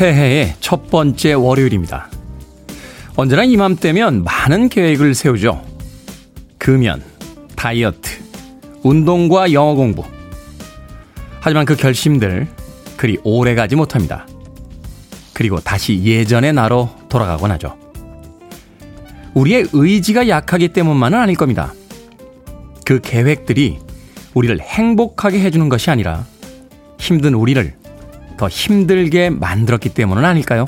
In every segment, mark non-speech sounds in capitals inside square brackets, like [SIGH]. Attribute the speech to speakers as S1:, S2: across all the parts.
S1: 새해의 첫 번째 월요일입니다. 언제나 이맘때면 많은 계획을 세우죠. 금연, 다이어트, 운동과 영어 공부. 하지만 그 결심들 그리 오래 가지 못합니다. 그리고 다시 예전의 나로 돌아가곤 하죠. 우리의 의지가 약하기 때문만은 아닐 겁니다. 그 계획들이 우리를 행복하게 해주는 것이 아니라 힘든 우리를 더 힘들게 만들었기 때문은 아닐까요?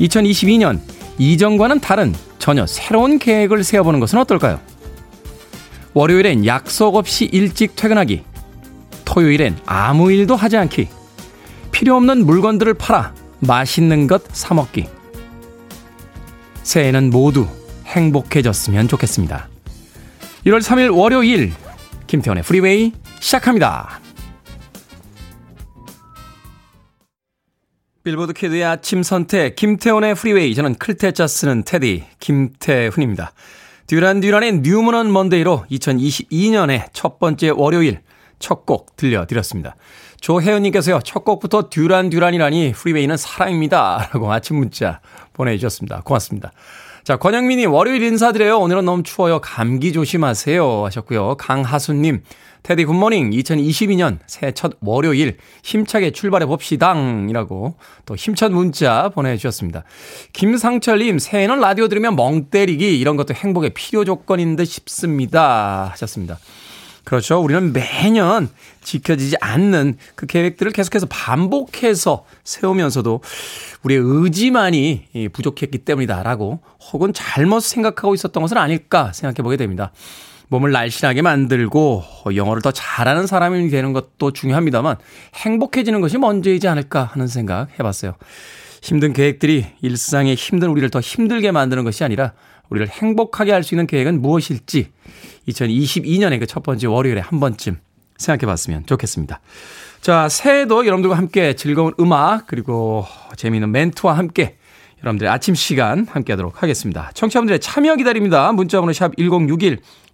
S1: 2022년 이전과는 다른 전혀 새로운 계획을 세워보는 것은 어떨까요? 월요일엔 약속 없이 일찍 퇴근하기. 토요일엔 아무 일도 하지 않기. 필요 없는 물건들을 팔아 맛있는 것 사먹기. 새해는 모두 행복해졌으면 좋겠습니다. 1월 3일 월요일 김태훈의 프리웨이 시작합니다. 빌보드 kid의 아침 선택 김태훈의 프리웨이 저는 클 태 자 쓰는 태디 김태훈입니다. 듀란 듀란의 New Moon on Monday로 2022년의 첫 번째 월요일 첫 곡 들려드렸습니다. 조혜연님께서요, 첫 곡부터 듀란 듀란이라니 프리웨이는 사랑입니다. 라고 아침 문자 보내주셨습니다. 고맙습니다. 자, 권영민이 월요일 인사드려요. 오늘은 너무 추워요. 감기 조심하세요. 하셨고요. 강하수님, 테디 굿모닝 2022년 새해 첫 월요일 힘차게 출발해 봅시당 이라고 또 힘찬 문자 보내주셨습니다. 김상철님 새해는 라디오 들으면 멍 때리기 이런 것도 행복의 필요 조건인 듯 싶습니다 하셨습니다. 그렇죠. 우리는 매년 지켜지지 않는 그 계획들을 계속해서 반복해서 세우면서도 우리의 의지만이 부족했기 때문이다라고 혹은 잘못 생각하고 있었던 것은 아닐까 생각해 보게 됩니다. 몸을 날씬하게 만들고 영어를 더 잘하는 사람이 되는 것도 중요합니다만 행복해지는 것이 먼저이지 않을까 하는 생각 해봤어요. 힘든 계획들이 일상의 힘든 우리를 더 힘들게 만드는 것이 아니라 우리를 행복하게 할 수 있는 계획은 무엇일지 2022년의 그 첫 번째 월요일에 한 번쯤 생각해 봤으면 좋겠습니다. 자, 새해도 여러분들과 함께 즐거운 음악 그리고 재미있는 멘트와 함께 여러분들의 아침 시간 함께 하도록 하겠습니다. 청취자분들의 참여 기다립니다. 문자번호 샵 1061,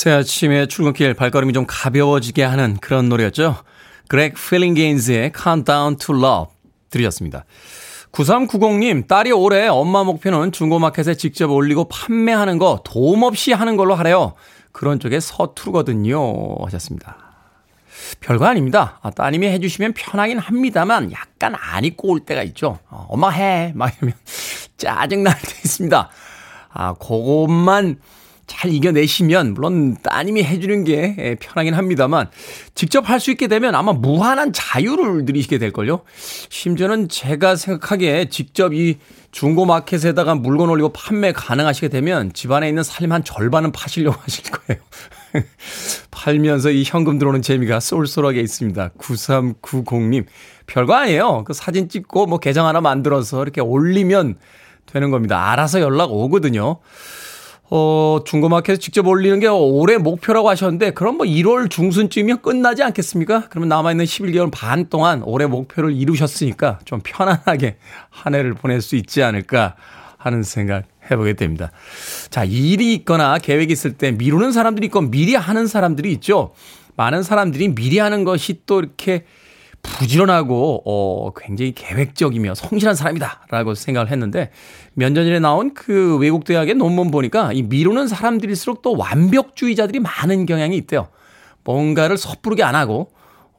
S1: 새 아침에 출근길 발걸음이 좀 가벼워지게 하는 그런 노래였죠. 그렉 필링게인즈의 Countdown to Love 들으셨습니다. 9390님, 딸이 올해 엄마 목표는 중고마켓에 직접 올리고 판매하는 거 도움 없이 하는 걸로 하래요. 그런 쪽에 서투르거든요. 하셨습니다. 별거 아닙니다. 아, 따님이 해주시면 편하긴 합니다만 약간 안 입고 올 때가 있죠. 어, 엄마 해. 막 이러면 [LAUGHS] 짜증날 때 있습니다. 아, 그것만 잘 이겨내시면 물론 따님이 해주는 게 예, 편하긴 합니다만 직접 할 수 있게 되면 아마 무한한 자유를 누리시게 될걸요. 심지어는 제가 생각하기에 직접 이 중고 마켓에다가 물건 올리고 판매 가능하시게 되면 집안에 있는 살림 한 절반은 파시려고 [LAUGHS] 하실 거예요. [LAUGHS] 팔면서 이 현금 들어오는 재미가 쏠쏠하게 있습니다. 9390님. 별거 아니에요. 그 사진 찍고 뭐 계정 하나 만들어서 이렇게 올리면 되는 겁니다. 알아서 연락 오거든요. 어, 중고마켓에 직접 올리는 게 올해 목표라고 하셨는데, 그럼 뭐 1월 중순쯤이면 끝나지 않겠습니까? 그러면 남아있는 11개월 반 동안 올해 목표를 이루셨으니까 좀 편안하게 한 해를 보낼 수 있지 않을까 하는 생각 해보게 됩니다. 자, 일이 있거나 계획이 있을 때 미루는 사람들이 있고 미리 하는 사람들이 있죠. 많은 사람들이 미리 하는 것이 또 이렇게 부지런하고 어 굉장히 계획적이며 성실한 사람이다라고 생각을 했는데 전에 나온 그 외국 대학의 논문 보니까 이 미루는 사람들일수록 또 완벽주의자들이 많은 경향이 있대요. 뭔가를 섣부르게 안 하고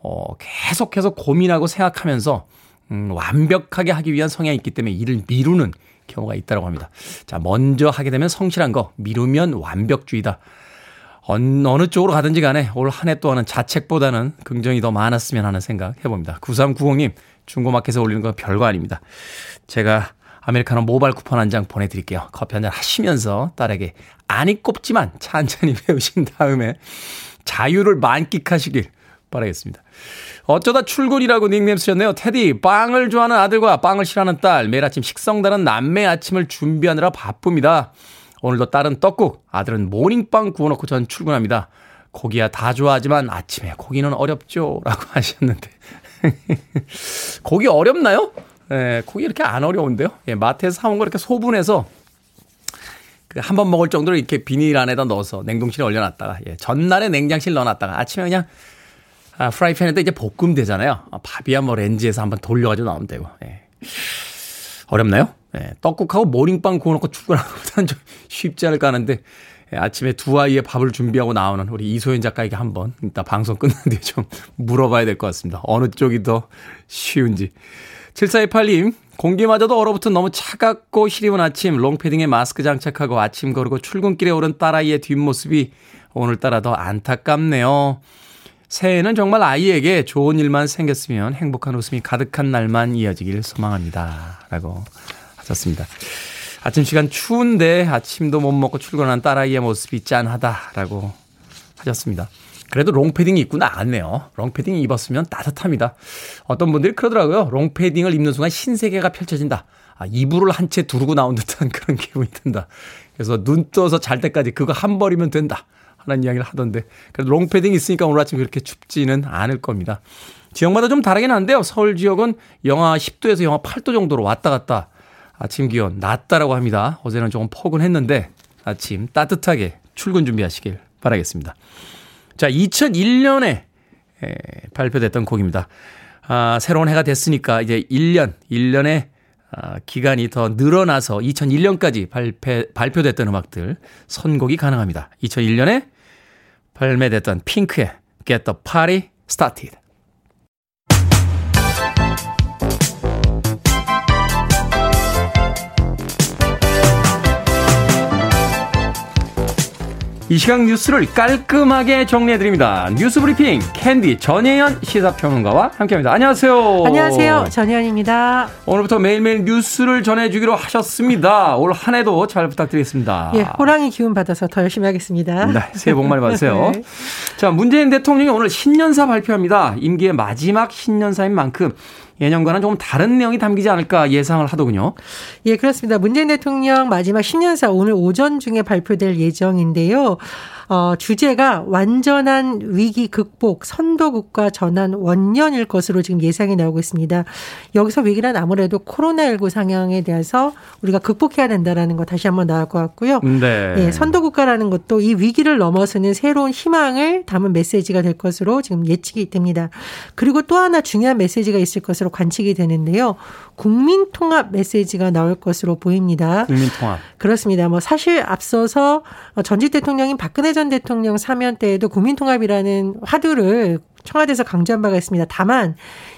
S1: 어 계속해서 고민하고 생각하면서 음 완벽하게 하기 위한 성향이 있기 때문에 일을 미루는 경우가 있다고 합니다. 자, 먼저 하게 되면 성실한 거, 미루면 완벽주의다. 어느 쪽으로 가든지 간에 올 한해 동안은 자책보다는 긍정이 더 많았으면 하는 생각 해봅니다. 9390님, 중고마켓에 올리는 건 별거 아닙니다. 제가 아메리카노 모바일 쿠폰 한 장 보내드릴게요. 커피 한 잔 하시면서 딸에게 안이 꼽지만 찬찬히 [LAUGHS] 배우신 다음에 자유를 만끽하시길 바라겠습니다. 어쩌다 출근이라고 닉네임 쓰셨네요. 테디, 빵을 좋아하는 아들과 빵을 싫어하는 딸, 매일 아침 식성다른 남매 아침을 준비하느라 바쁩니다. 오늘도 딸은 떡국, 아들은 모닝빵 구워놓고 전 출근합니다. 고기야 다 좋아하지만 아침에 고기는 어렵죠. 라고 [LAUGHS] 하셨는데. 고기 어렵나요? 예, 고기 이렇게 안 어려운데요. 예, 마트에서 사온 거 이렇게 소분해서 그 한 번 먹을 정도로 이렇게 비닐 안에다 넣어서 냉동실에 얼려놨다가 예, 전날에 냉장실 넣어놨다가 아침에 그냥 아, 프라이팬에다 이제 볶음 되잖아요. 아, 밥이야 뭐 렌즈에서 한번 돌려가지고 나오면 되고. 예. 어렵나요? 예, 떡국하고 모닝빵 구워놓고 출근하는 것보다는 좀 [LAUGHS] 쉽지 않을까 하는데 예, 아침에 두 아이의 밥을 준비하고 나오는 우리 이소연 작가에게 한번 이따 방송 끝난 뒤에 좀 [LAUGHS] 물어봐야 될 것 같습니다. 어느 쪽이 더 쉬운지. 7428님, 공기마저도 얼어붙은 너무 차갑고 시리운 아침, 롱패딩에 마스크 장착하고 아침 거르고 출근길에 오른 딸아이의 뒷모습이 오늘따라 더 안타깝네요. 새해에는 정말 아이에게 좋은 일만 생겼으면 행복한 웃음이 가득한 날만 이어지길 소망합니다. 라고 하셨습니다. 아침 시간 추운데 아침도 못 먹고 출근한 딸아이의 모습이 짠하다라고 하셨습니다. 그래도 롱패딩이 입고 나갔네요. 롱패딩 입었으면 따뜻합니다. 어떤 분들이 그러더라고요. 롱패딩을 입는 순간 신세계가 펼쳐진다. 아, 이불을 한 채 두르고 나온 듯한 그런 [LAUGHS] 기분이 든다. 그래서 눈 떠서 잘 때까지 그거 한 벌이면 된다. 하는 이야기를 하던데. 그래도 롱패딩 있으니까 오늘 아침 그렇게 춥지는 않을 겁니다. 지역마다 좀 다르긴 한데요. 서울 지역은 영하 10도에서 영하 8도 정도로 왔다 갔다 아침 기온 낮다라고 합니다. 어제는 조금 포근했는데 아침 따뜻하게 출근 준비하시길 바라겠습니다. 자, 2001년에 에, 발표됐던 곡입니다. 아, 새로운 해가 됐으니까 이제 1년, 1년의 아, 기간이 더 늘어나서 2001년까지 발표, 발표 됐던 음악들 선곡이 가능합니다. 2001년에 발매됐던 핑크의 Get the Party Started. 이 시각 뉴스를 깔끔하게 정리해드립니다. 뉴스 브리핑 캔디 전혜연 시사평론가와 함께합니다. 안녕하세요.
S2: 안녕하세요. 전혜연입니다.
S1: 오늘부터 매일매일 뉴스를 전해주기로 하셨습니다. 올 한 해도 잘 부탁드리겠습니다.
S2: 예, 호랑이 기운 받아서 더 열심히 하겠습니다.
S1: 네, 새해 복 많이 받으세요. [LAUGHS] 네. 자, 문재인 대통령이 오늘 신년사 발표합니다. 임기의 마지막 신년사인 만큼 예년과는 조금 다른 내용이 담기지 않을까 예상을 하더군요.
S2: 예, 그렇습니다. 문재인 대통령 마지막 신년사 오늘 오전 중에 발표될 예정인데요. 어, 주제가 완전한 위기 극복, 선도국가 전환 원년일 것으로 지금 예상이 나오고 있습니다. 여기서 위기란 아무래도 코로나19 상황에 대해서 우리가 극복해야 된다라는 거 다시 한번 나올 것 같고요. 네. 예, 선도국가라는 것도 이 위기를 넘어서는 새로운 희망을 담은 메시지가 될 것으로 지금 예측이 됩니다. 그리고 또 하나 중요한 메시지가 있을 것으로 관측이 되는데요. 국민 통합 메시지가 나올 것으로 보입니다.
S1: 국민 통합.
S2: 그렇습니다. 뭐 사실 앞서서 전직 대통령인 박근혜 전 대통령 사면 때에도 국민 통합이라는 화두를 청와대에서 강조한 바가 있습니다. 다만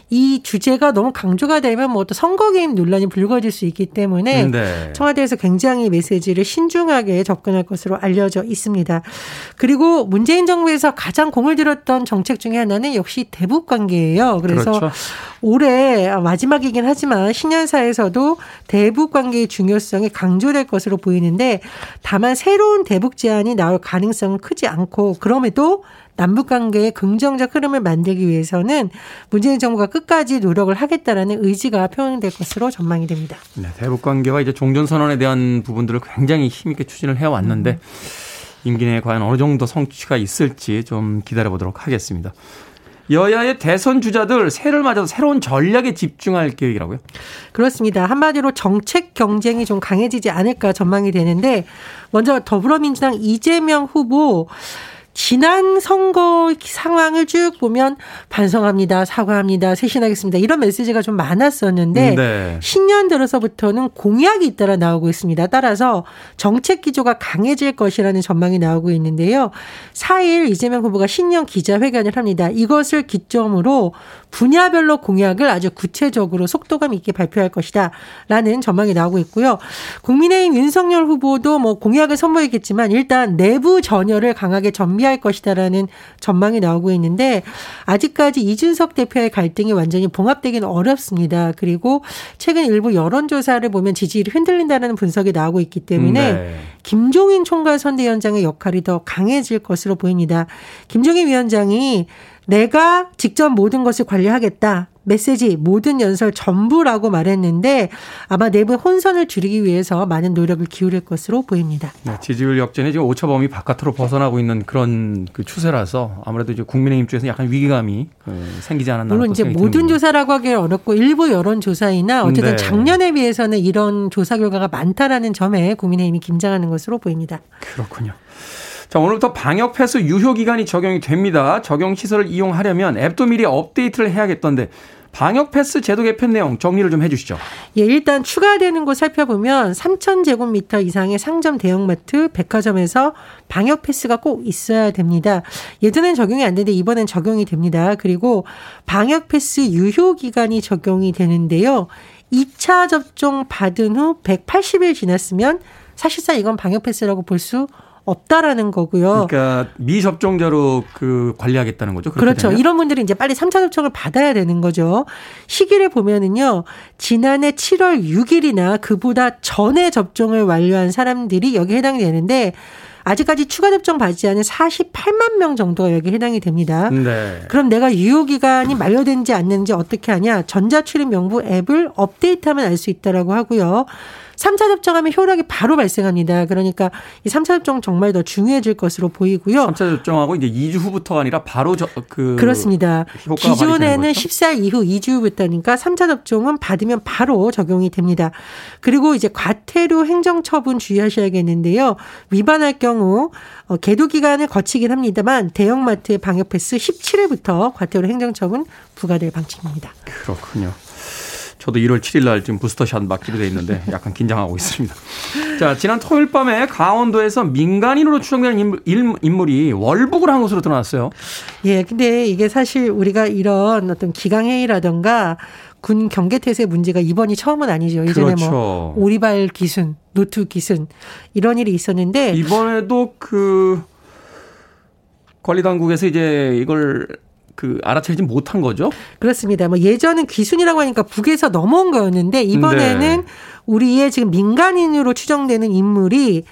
S2: 이 주제가 너무 강조가 되면 뭐 또 선거 개입 논란이 불거질 수 있기 때문에 네. 청와대에서 굉장히 메시지를 신중하게 접근할 것으로 알려져 있습니다. 그리고 문재인 정부에서 가장 공을 들였던 정책 중에 하나는 역시 대북 관계예요. 그래서 그렇죠. 올해 마지막이긴 하지만 신년사에서도 대북 관계의 중요성이 강조될 것으로 보이는데 다만 새로운 대북 제안이 나올 가능성은 크지 않고 그럼에도 남북 관계의 긍정적 흐름을 만들기 위해서는 문재인 정부가 끝까지 노력을 하겠다라는 의지가 표현될 것으로 전망이 됩니다.
S1: 네, 대북 관계와 이제 종전 선언에 대한 부분들을 굉장히 힘있게 추진을 해 왔는데 음. 임기 내에 과연 어느 정도 성취가 있을지 좀 기다려 보도록 하겠습니다. 여야의 대선 주자들 새해를 맞아서 새로운 전략에 집중할 계획이라고요?
S2: 그렇습니다. 한마디로 정책 경쟁이 좀 강해지지 않을까 전망이 되는데 먼저 더불어민주당 이재명 후보 지난 선거 상황을 쭉 보면 반성합니다, 사과합니다, 쇄신하겠습니다 이런 메시지가 좀 많았었는데 네. 신년 들어서부터는 공약이 잇따라 나오고 있습니다. 따라서 정책 기조가 강해질 것이라는 전망이 나오고 있는데요. 4일 이재명 후보가 신년 기자회견을 합니다. 이것을 기점으로 분야별로 공약을 아주 구체적으로 속도감 있게 발표할 것이다. 라는 전망이 나오고 있고요. 국민의힘 윤석열 후보도 뭐 공약을 선보이겠지만 일단 내부 전열을 강하게 전 비할 것이다라는 전망이 나오고 있는데 아직까지 이준석 대표의 갈등이 완전히 봉합되기는 어렵습니다. 그리고 최근 일부 여론조사를 보면 지지율이 흔들린다는 분석이 나오고 있기 때문에 네. 김종인 총괄 선대위원장의 역할이 더 강해질 것으로 보입니다. 김종인 위원장이 내가 직접 모든 것을 관리하겠다. 메시지, 모든 연설 전부라고 말했는데 아마 내부 혼선을 줄이기 위해서 많은 노력을 기울일 것으로 보입니다.
S1: 네, 지지율 역전이 지금 오차범위 바깥으로 벗어나고 있는 그런 그 추세라서 아무래도 이제 국민의힘 쪽에서 약간 위기감이 그 생기지 않았나.
S2: 물론 이제 모든 듭니다. 조사라고 하기 어렵고 일부 여론 조사이나 어쨌든 네. 작년에 비해서는 이런 조사 결과가 많다라는 점에 국민의힘이 긴장하는 것으로 보입니다.
S1: 그렇군요. 자, 오늘부터 방역 패스 유효 기간이 적용이 됩니다. 적용 시설을 이용하려면 앱도 미리 업데이트를 해야겠던데 방역 패스 제도 개편 내용 정리를 좀 해주시죠.
S2: 예, 일단 추가되는 곳 살펴보면 3,000제곱미터 이상의 상점 대형마트, 백화점에서 방역 패스가 꼭 있어야 됩니다. 예전엔 적용이 안 되는데 이번엔 적용이 됩니다. 그리고 방역 패스 유효 기간이 적용이 되는데요. 2차 접종 받은 후 180일 지났으면 사실상 이건 방역 패스라고 볼수 없다라는 거고요.
S1: 그러니까 미접종자로 그 관리하겠다는 거죠.
S2: 그렇죠. 되면? 이런 분들이 이제 빨리 3차 접종을 받아야 되는 거죠. 시기를 보면은요. 지난해 7월 6일이나 그보다 전에 접종을 완료한 사람들이 여기 해당이 되는데 아직까지 추가 접종 받지 않은 48만 명 정도가 여기 해당이 됩니다. 네. 그럼 내가 유효 기간이 만료된지 않는지 어떻게 하냐? 전자출입 명부 앱을 업데이트하면 알 수 있다라고 하고요. 3차 접종하면 효력이 바로 발생합니다. 그러니까 이 3차 접종 정말 더 중요해질 것으로 보이고요.
S1: 3차 접종하고 이제 2주 후부터가 아니라 바로 저, 그
S2: 그렇습니다. 기존에는 14일 이후 2주 후부터니까 3차 접종은 받으면 바로 적용이 됩니다. 그리고 이제 과태료 행정처분 주의하셔야겠는데요. 위반할 경우 어, 계도 기간을 거치긴 합니다만 대형마트의 방역 패스 17일부터 과태료 행정처분 부과될 방침입니다.
S1: 그렇군요. 저도 1월 7일 날 지금 부스터샷 맞기로 돼 있는데 약간 긴장하고 있습니다. 자, 지난 토요일 밤에 강원도에서 민간인으로 추정되는 인물, 이 월북을 한 것으로 드러났어요.
S2: 예, 근데 이게 사실 우리가 이런 어떤 기강해이라던가 군 경계태세 문제가 이번이 처음은 아니죠. 예전에 뭐 그렇죠. 뭐 오리발 귀순, 노크 귀순 이런 일이 있었는데
S1: 이번에도 그 관리 당국에서 이제 이걸 그 알아채지 못한 거죠?
S2: 그렇습니다. 뭐 예전은 귀순이라고 하니까 북에서 넘어온 거였는데 이번에는 네. 우리의 지금 민간인으로 추정되는 인물이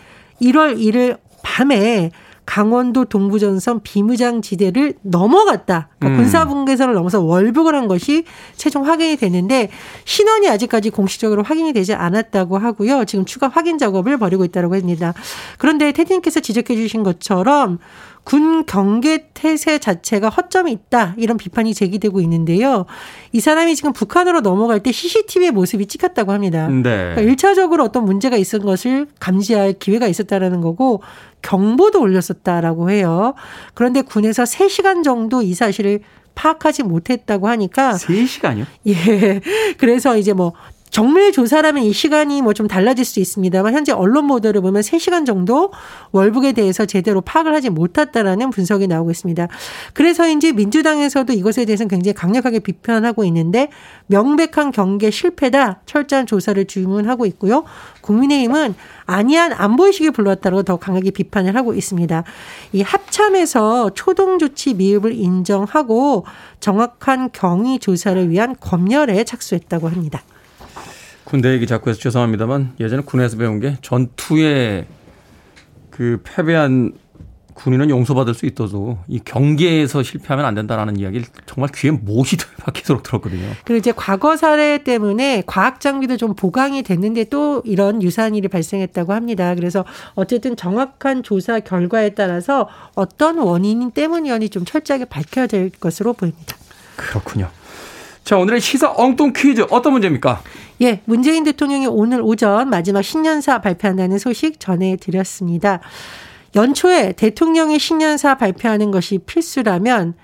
S2: 1월 1일 밤에 강원도 동부전선 비무장 지대를 넘어갔다. 그러니까 음. 군사분계선을 넘어서 월북을 한 것이 최종 확인이 됐는데 신원이 아직까지 공식적으로 확인이 되지 않았다고 하고요. 지금 추가 확인 작업을 벌이고 있다고 합니다. 그런데 테디님께서 지적해 주신 것처럼 군 경계 태세 자체가 허점이 있다 이런 비판이 제기되고 있는데요. 이 사람이 지금 북한으로 넘어갈 때 CCTV의 모습이 찍혔다고 합니다. 네. 그러니까 1차적으로 어떤 문제가 있은 것을 감지할 기회가 있었다라는 거고 경보도 올렸었다라고 해요. 그런데 군에서 3시간 정도 이 사실을 파악하지 못했다고 하니까
S1: 3시간이요?
S2: 예. 그래서 이제 뭐 정밀 조사라면 이 시간이 뭐 좀 달라질 수 있습니다만 현재 언론 보도를 보면 3시간 정도 월북에 대해서 제대로 파악을 하지 못했다라는 분석이 나오고 있습니다. 그래서인지 민주당에서도 이것에 대해서는 굉장히 강력하게 비판하고 있는데 명백한 경계 실패다 철저한 조사를 주문하고 있고요. 국민의힘은 아니한 안 보이시게 불러왔다고 더 강하게 비판을 하고 있습니다. 이 합참에서 초동 조치 미흡을 인정하고 정확한 경위 조사를 위한 검열에 착수했다고 합니다.
S1: 군대 얘기 자꾸 해서 죄송합니다만 예전에 군에서 배운 게 전투에 그 패배한 군인은 용서받을 수 있어도 이 경계에서 실패하면 안 된다라는 이야기를 정말 귀에 못이 [LAUGHS] 박히도록 들었거든요.
S2: 그리고 이제 과거 사례 때문에 과학 장비도 좀 보강이 됐는데 또 이런 유사한 일이 발생했다고 합니다. 그래서 어쨌든 정확한 조사 결과에 따라서 어떤 원인 때문이었는지 좀 철저하게 밝혀야 될 것으로 보입니다.
S1: 그렇군요. 자, 오늘의 시사 엉뚱 퀴즈 어떤 문제입니까?
S2: 예, 문재인 대통령이 오늘 오전 마지막 신년사 발표한다는 소식 전해드렸습니다. 연초에 대통령의 신년사 발표하는 것이 필수라면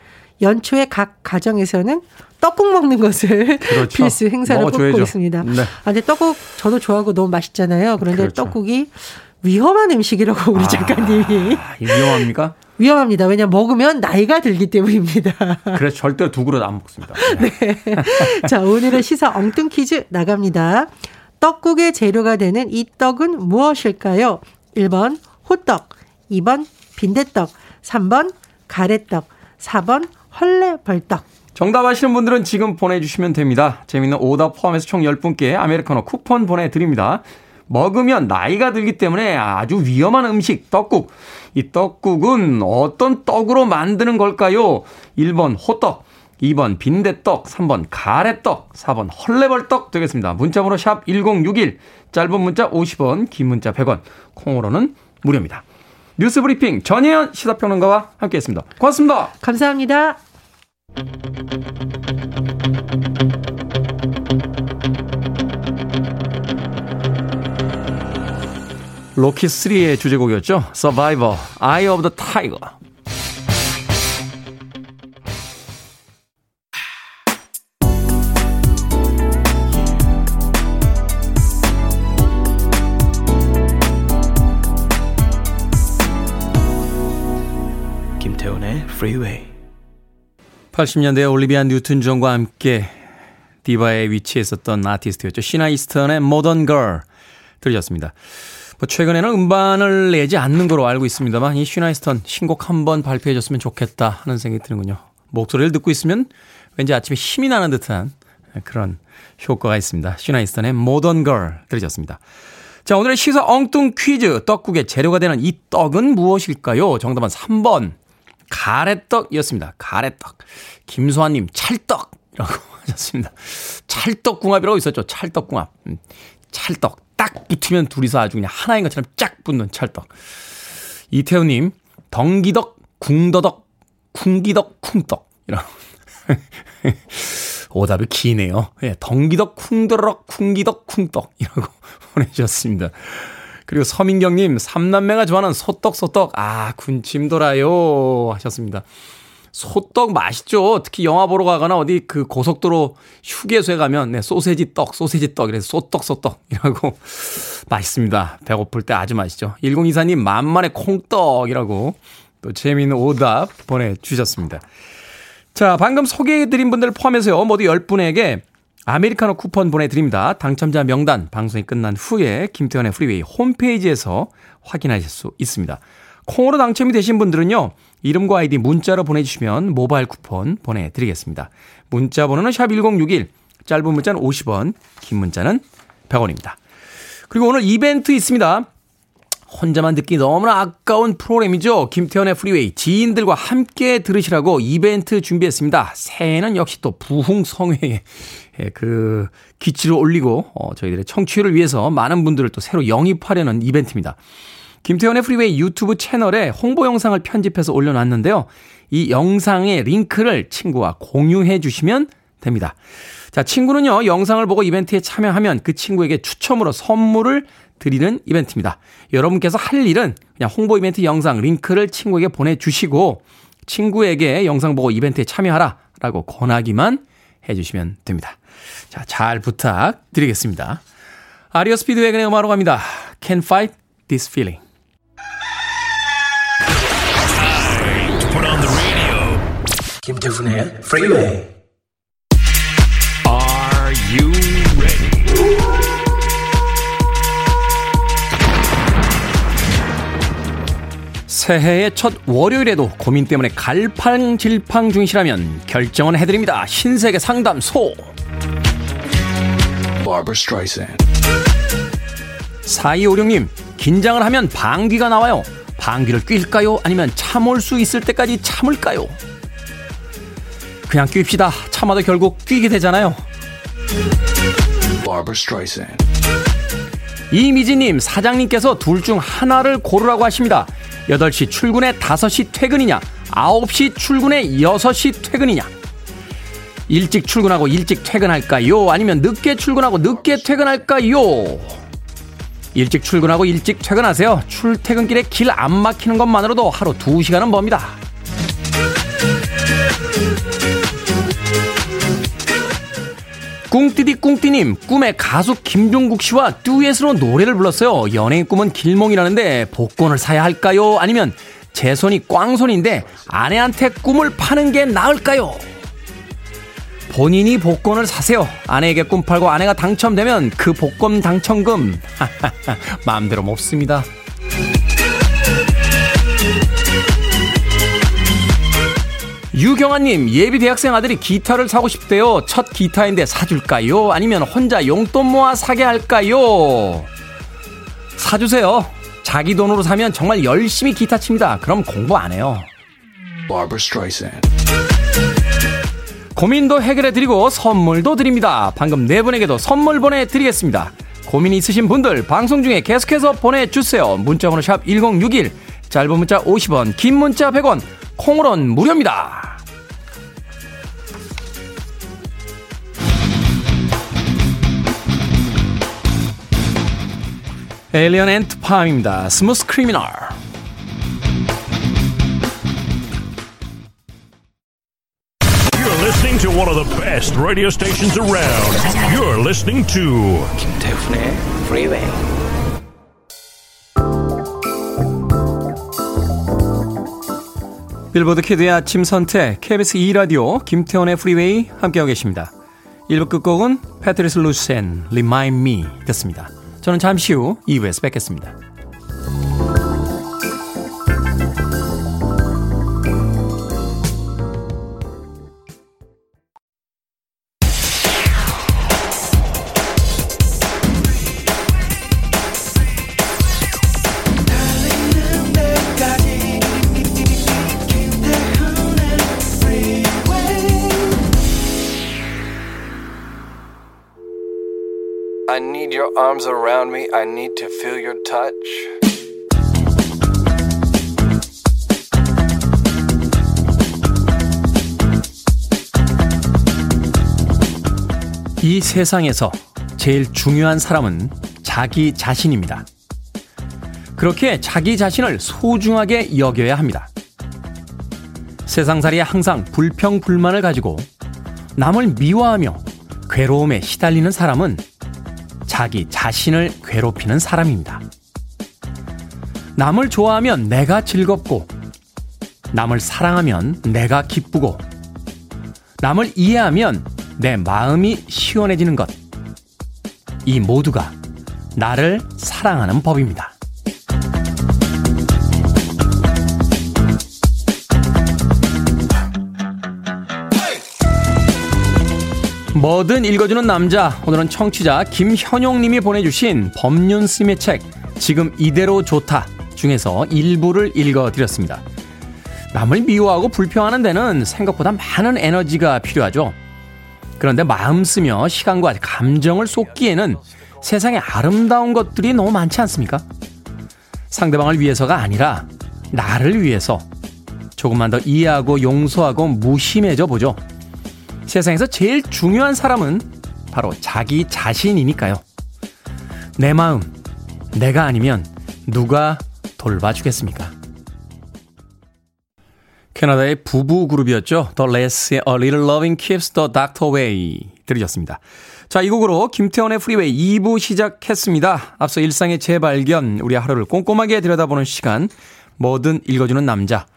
S2: 연초에 각 가정에서는 떡국 먹는 것을 그렇죠. [LAUGHS] 필수 행사로 뽑고 있습니다. 네. 아, 근데 떡국 저도 좋아하고 너무 맛있잖아요. 그런데 그렇죠. 떡국이 위험한 음식이라고 우리 아, 작가님이.
S1: 위험합니까?
S2: 위험합니다. 왜냐 먹으면 나이가 들기 때문입니다. [LAUGHS]
S1: 그래서 절대로 두 그릇 안 먹습니다.
S2: 네. [LAUGHS] 네. 자, 오늘의 시사 엉뚱 퀴즈 나갑니다. 떡국의 재료가 되는 이 떡은 무엇일까요? 1번 호떡, 2번 빈대떡, 3번 가래떡, 4번 헐레벌떡.
S1: 정답 아시는 분들은 지금 보내주시면 됩니다. 재밌는 오답 포함해서 총 10분께 아메리카노 쿠폰 보내드립니다. 먹으면 나이가 들기 때문에 아주 위험한 음식, 떡국. 이 떡국은 어떤 떡으로 만드는 걸까요? 1번 호떡, 2번 빈대떡, 3번 가래떡, 4번 헐레벌떡 되겠습니다. 문자번호 샵 1061, 짧은 문자 50원, 긴 문자 100원, 콩으로는 무료입니다. 뉴스 브리핑 전혜연 시사평론가와 함께했습니다. 고맙습니다.
S2: 감사합니다.
S1: 로키 3의 주제곡이었죠. Survivor, Eye of the Tiger. 김태훈의 Freeway. 80년대 올리비아 뉴튼 존과 함께 디바에 위치했었던 아티스트였죠. 시나 이스턴의 Modern Girl 들으셨습니다. 뭐 최근에는 음반을 내지 않는 걸로 알고 있습니다만 이 시나 이스턴 신곡 한번 발표해 줬으면 좋겠다 하는 생각이 드는군요. 목소리를 듣고 있으면 왠지 아침에 힘이 나는 듯한 그런 효과가 있습니다. 시나 이스턴의 Modern Girl 들으셨습니다. 자, 오늘의 시사 엉뚱 퀴즈. 떡국의 재료가 되는 이 떡은 무엇일까요? 정답은 3번. 가래떡이었습니다. 가래떡. 김소환님, 찰떡이라고 [LAUGHS] 하셨습니다. 찰떡궁합이라고 있었죠. 찰떡궁합. 음, 찰떡. 딱 붙으면 둘이서 아주 그냥 하나인 것처럼 쫙 붙는 찰떡. 이태우님, 덩기덕, 궁더덕, 쿵기덕, 쿵떡. 이런. [LAUGHS] 오답이 기네요. 예, 덩기덕, 쿵더럭, 쿵기덕, 쿵떡. 이라고 [LAUGHS] 보내주셨습니다. 그리고 서민경님, 삼남매가 좋아하는 소떡, 소떡. 아, 군침 돌아요. 하셨습니다. 소떡 맛있죠. 특히 영화 보러 가거나 어디 그 고속도로 휴게소에 가면 네, 소세지 떡, 소세지 떡 이래서 소떡 소떡이라고 [LAUGHS] 맛있습니다. 배고플 때 아주 맛있죠. 1024님 만만의 콩떡이라고 또 재미있는 오답 보내 주셨습니다. 자, 방금 소개해 드린 분들 포함해서요. 모두 10분에게 아메리카노 쿠폰 보내 드립니다. 당첨자 명단 방송이 끝난 후에 김태훈의 프리웨이 홈페이지에서 확인하실 수 있습니다. 콩으로 당첨이 되신 분들은요. 이름과 아이디 문자로 보내주시면 모바일 쿠폰 보내드리겠습니다. 문자 번호는 샵1061, 짧은 문자는 50원, 긴 문자는 100원입니다. 그리고 오늘 이벤트 있습니다. 혼자만 듣기 너무나 아까운 프로그램이죠. 김태훈의 프리웨이 지인들과 함께 들으시라고 이벤트 준비했습니다. 새해는 역시 또 부흥성회에 그 기치를 올리고 어, 저희들의 청취율을 위해서 많은 분들을 또 새로 영입하려는 이벤트입니다. 김태훈의 프리웨이 유튜브 채널에 홍보 영상을 편집해서 올려놨는데요. 이 영상의 링크를 친구와 공유해 주시면 됩니다. 자, 친구는요, 영상을 보고 이벤트에 참여하면 그 친구에게 추첨으로 선물을 드리는 이벤트입니다. 여러분께서 할 일은 그냥 홍보 이벤트 영상 링크를 친구에게 보내주시고 친구에게 영상 보고 이벤트에 참여하라 라고 권하기만 해주시면 됩니다. 자, 잘 부탁드리겠습니다. REO Speedwagon의 음악으로 갑니다. Can fight this feeling. 김태훈의 프리웨이 Are you ready? 새해의 첫 월요일에도 고민 때문에 갈팡질팡 중이시라면 결정은 해드립니다. 신세계 상담소. 4256님, 긴장을 하면 방귀가 나와요. 방귀를 낄까요? 아니면 참을 수 있을 때까지 참을까요? 그냥 끼웁시다. 참아도 결국 끼게 되잖아요. 이미지님, 사장님께서 둘 중 하나를 고르라고 하십니다. 8시 출근에 5시 퇴근이냐, 9시 출근에 6시 퇴근이냐. 일찍 출근하고 일찍 퇴근할까요? 아니면 늦게 출근하고 늦게 퇴근할까요? 일찍 출근하고 일찍 퇴근하세요. 출퇴근길에 길 안 막히는 것만으로도 하루 2시간은 법니다. 꿍띠디 꿍띠님, 꿈에 가수 김종국 씨와 듀엣으로 노래를 불렀어요. 연예인 꿈은 길몽이라는데 복권을 사야 할까요? 아니면 제 손이 꽝손인데 아내한테 꿈을 파는 게 나을까요? 본인이 복권을 사세요. 아내에게 꿈 팔고 아내가 당첨되면 그 복권 당첨금 [LAUGHS] 마음대로 먹습니다. 유경아님, 예비 대학생 아들이 기타를 사고 싶대요. 첫 기타인데 사줄까요? 아니면 혼자 용돈 모아 사게 할까요? 사주세요. 자기 돈으로 사면 정말 열심히 기타 칩니다. 그럼 공부 안 해요. 고민도 해결해드리고 선물도 드립니다. 방금 네 분에게도 선물 보내드리겠습니다. 고민이 있으신 분들 방송 중에 계속해서 보내주세요. 문자번호 샵 1061, 짧은 문자 50원, 긴 문자 100원, 콩으론 무료입니다. 에일리언 앤트 파임입니다. 스무스 크리미널.
S3: listening to one of the best radio stations around. You're listening to 김태훈의 Freeway.
S1: 빌보드 키드의 아침 선택 KBS 2라디오 김태훈의 프리웨이 함께하고 계십니다. 1부 끝곡은 패트리스 루센 Remind Me 듣습니다. 저는 잠시 후 2부에서 뵙겠습니다.
S4: Arms around me. I need to feel your touch.
S1: 이 세상에서 제일 중요한 사람은 자기 자신입니다. 그렇게 자기 자신을 소중하게 여겨야 합니다. 세상살이에 항상 불평불만을 가지고 남을 미워하며 괴로움에 시달리는 사람은 자기 자신을 괴롭히는 사람입니다. 남을 좋아하면 내가 즐겁고, 남을 사랑하면 내가 기쁘고, 남을 이해하면 내 마음이 시원해지는 것. 이 모두가 나를 사랑하는 법입니다. 뭐든 읽어주는 남자. 오늘은 청취자 김현용 님이 보내주신 법륜스의 책, 지금 이대로 좋다 중에서 일부를 읽어드렸습니다. 남을 미워하고 불평하는 데는 생각보다 많은 에너지가 필요하죠. 그런데 마음 쓰며 시간과 감정을 쏟기에는 세상에 아름다운 것들이 너무 많지 않습니까? 상대방을 위해서가 아니라 나를 위해서 조금만 더 이해하고 용서하고 무심해져 보죠. 세상에서 제일 중요한 사람은 바로 자기 자신이니까요. 내 마음, 내가 아니면 누가 돌봐주겠습니까? 캐나다의 부부 그룹이었죠. The Raes의 A Little Loving Keeps the Doctor Away 들으셨습니다. 자, 이 곡으로 김태훈의 프리웨이 2부 시작했습니다. 앞서 일상의 재발견, 우리 하루를 꼼꼼하게 들여다보는 시간, 뭐든 읽어주는 남자.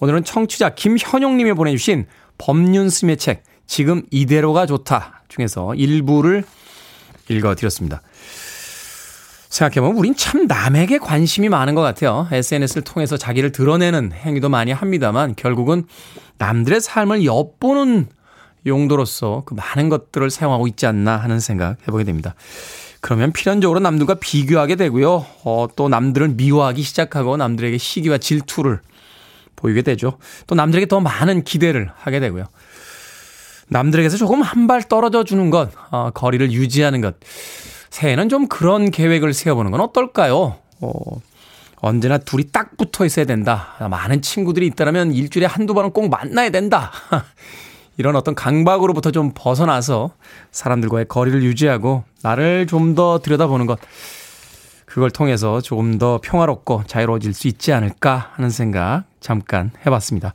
S1: 오늘은 청취자 김현용님이 보내주신 법륜스의 책, 지금 이대로가 좋다 중에서 일부를 읽어드렸습니다. 생각해보면 우린 참 남에게 관심이 많은 것 같아요. SNS를 통해서 자기를 드러내는 행위도 많이 합니다만 결국은 남들의 삶을 엿보는 용도로서 그 많은 것들을 사용하고 있지 않나 하는 생각 해보게 됩니다. 그러면 필연적으로 남들과 비교하게 되고요. 어, 또 남들을 미워하기 시작하고 남들에게 시기와 질투를 보이게 되죠. 또 남들에게 더 많은 기대를 하게 되고요. 남들에게서 조금 한 발 떨어져 주는 것, 어, 거리를 유지하는 것. 새해는 좀 그런 계획을 세워보는 건 어떨까요? 어, 언제나 둘이 딱 붙어 있어야 된다. 많은 친구들이 있다면 일주일에 한두 번은 꼭 만나야 된다. [LAUGHS] 이런 어떤 강박으로부터 좀 벗어나서 사람들과의 거리를 유지하고 나를 좀 더 들여다보는 것. 그걸 통해서 조금 더 평화롭고 자유로워질 수 있지 않을까 하는 생각 잠깐 해봤습니다.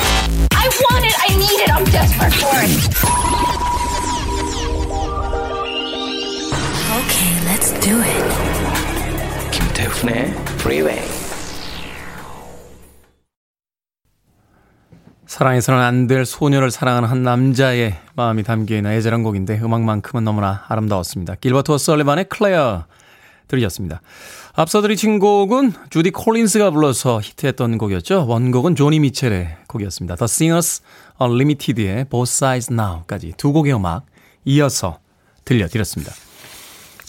S1: I want it, I need it, I'm desperate for it. Okay, let's do it. 김태훈의 Freeway. 사랑해서는 안 될 소녀를 사랑하는 한 남자의 마음이 담겨 있는 애절한 곡인데 음악만큼은 너무나 아름다웠습니다. 길버트 워설리반의 클레어 들으셨습니다. 앞서 들으신 곡은 주디 콜린스가 불러서 히트했던 곡이었죠. 원곡은 조니 미첼의 곡이었습니다. The Singers Unlimited의 Both Sides Now까지 두 곡의 음악 이어서 들려드렸습니다.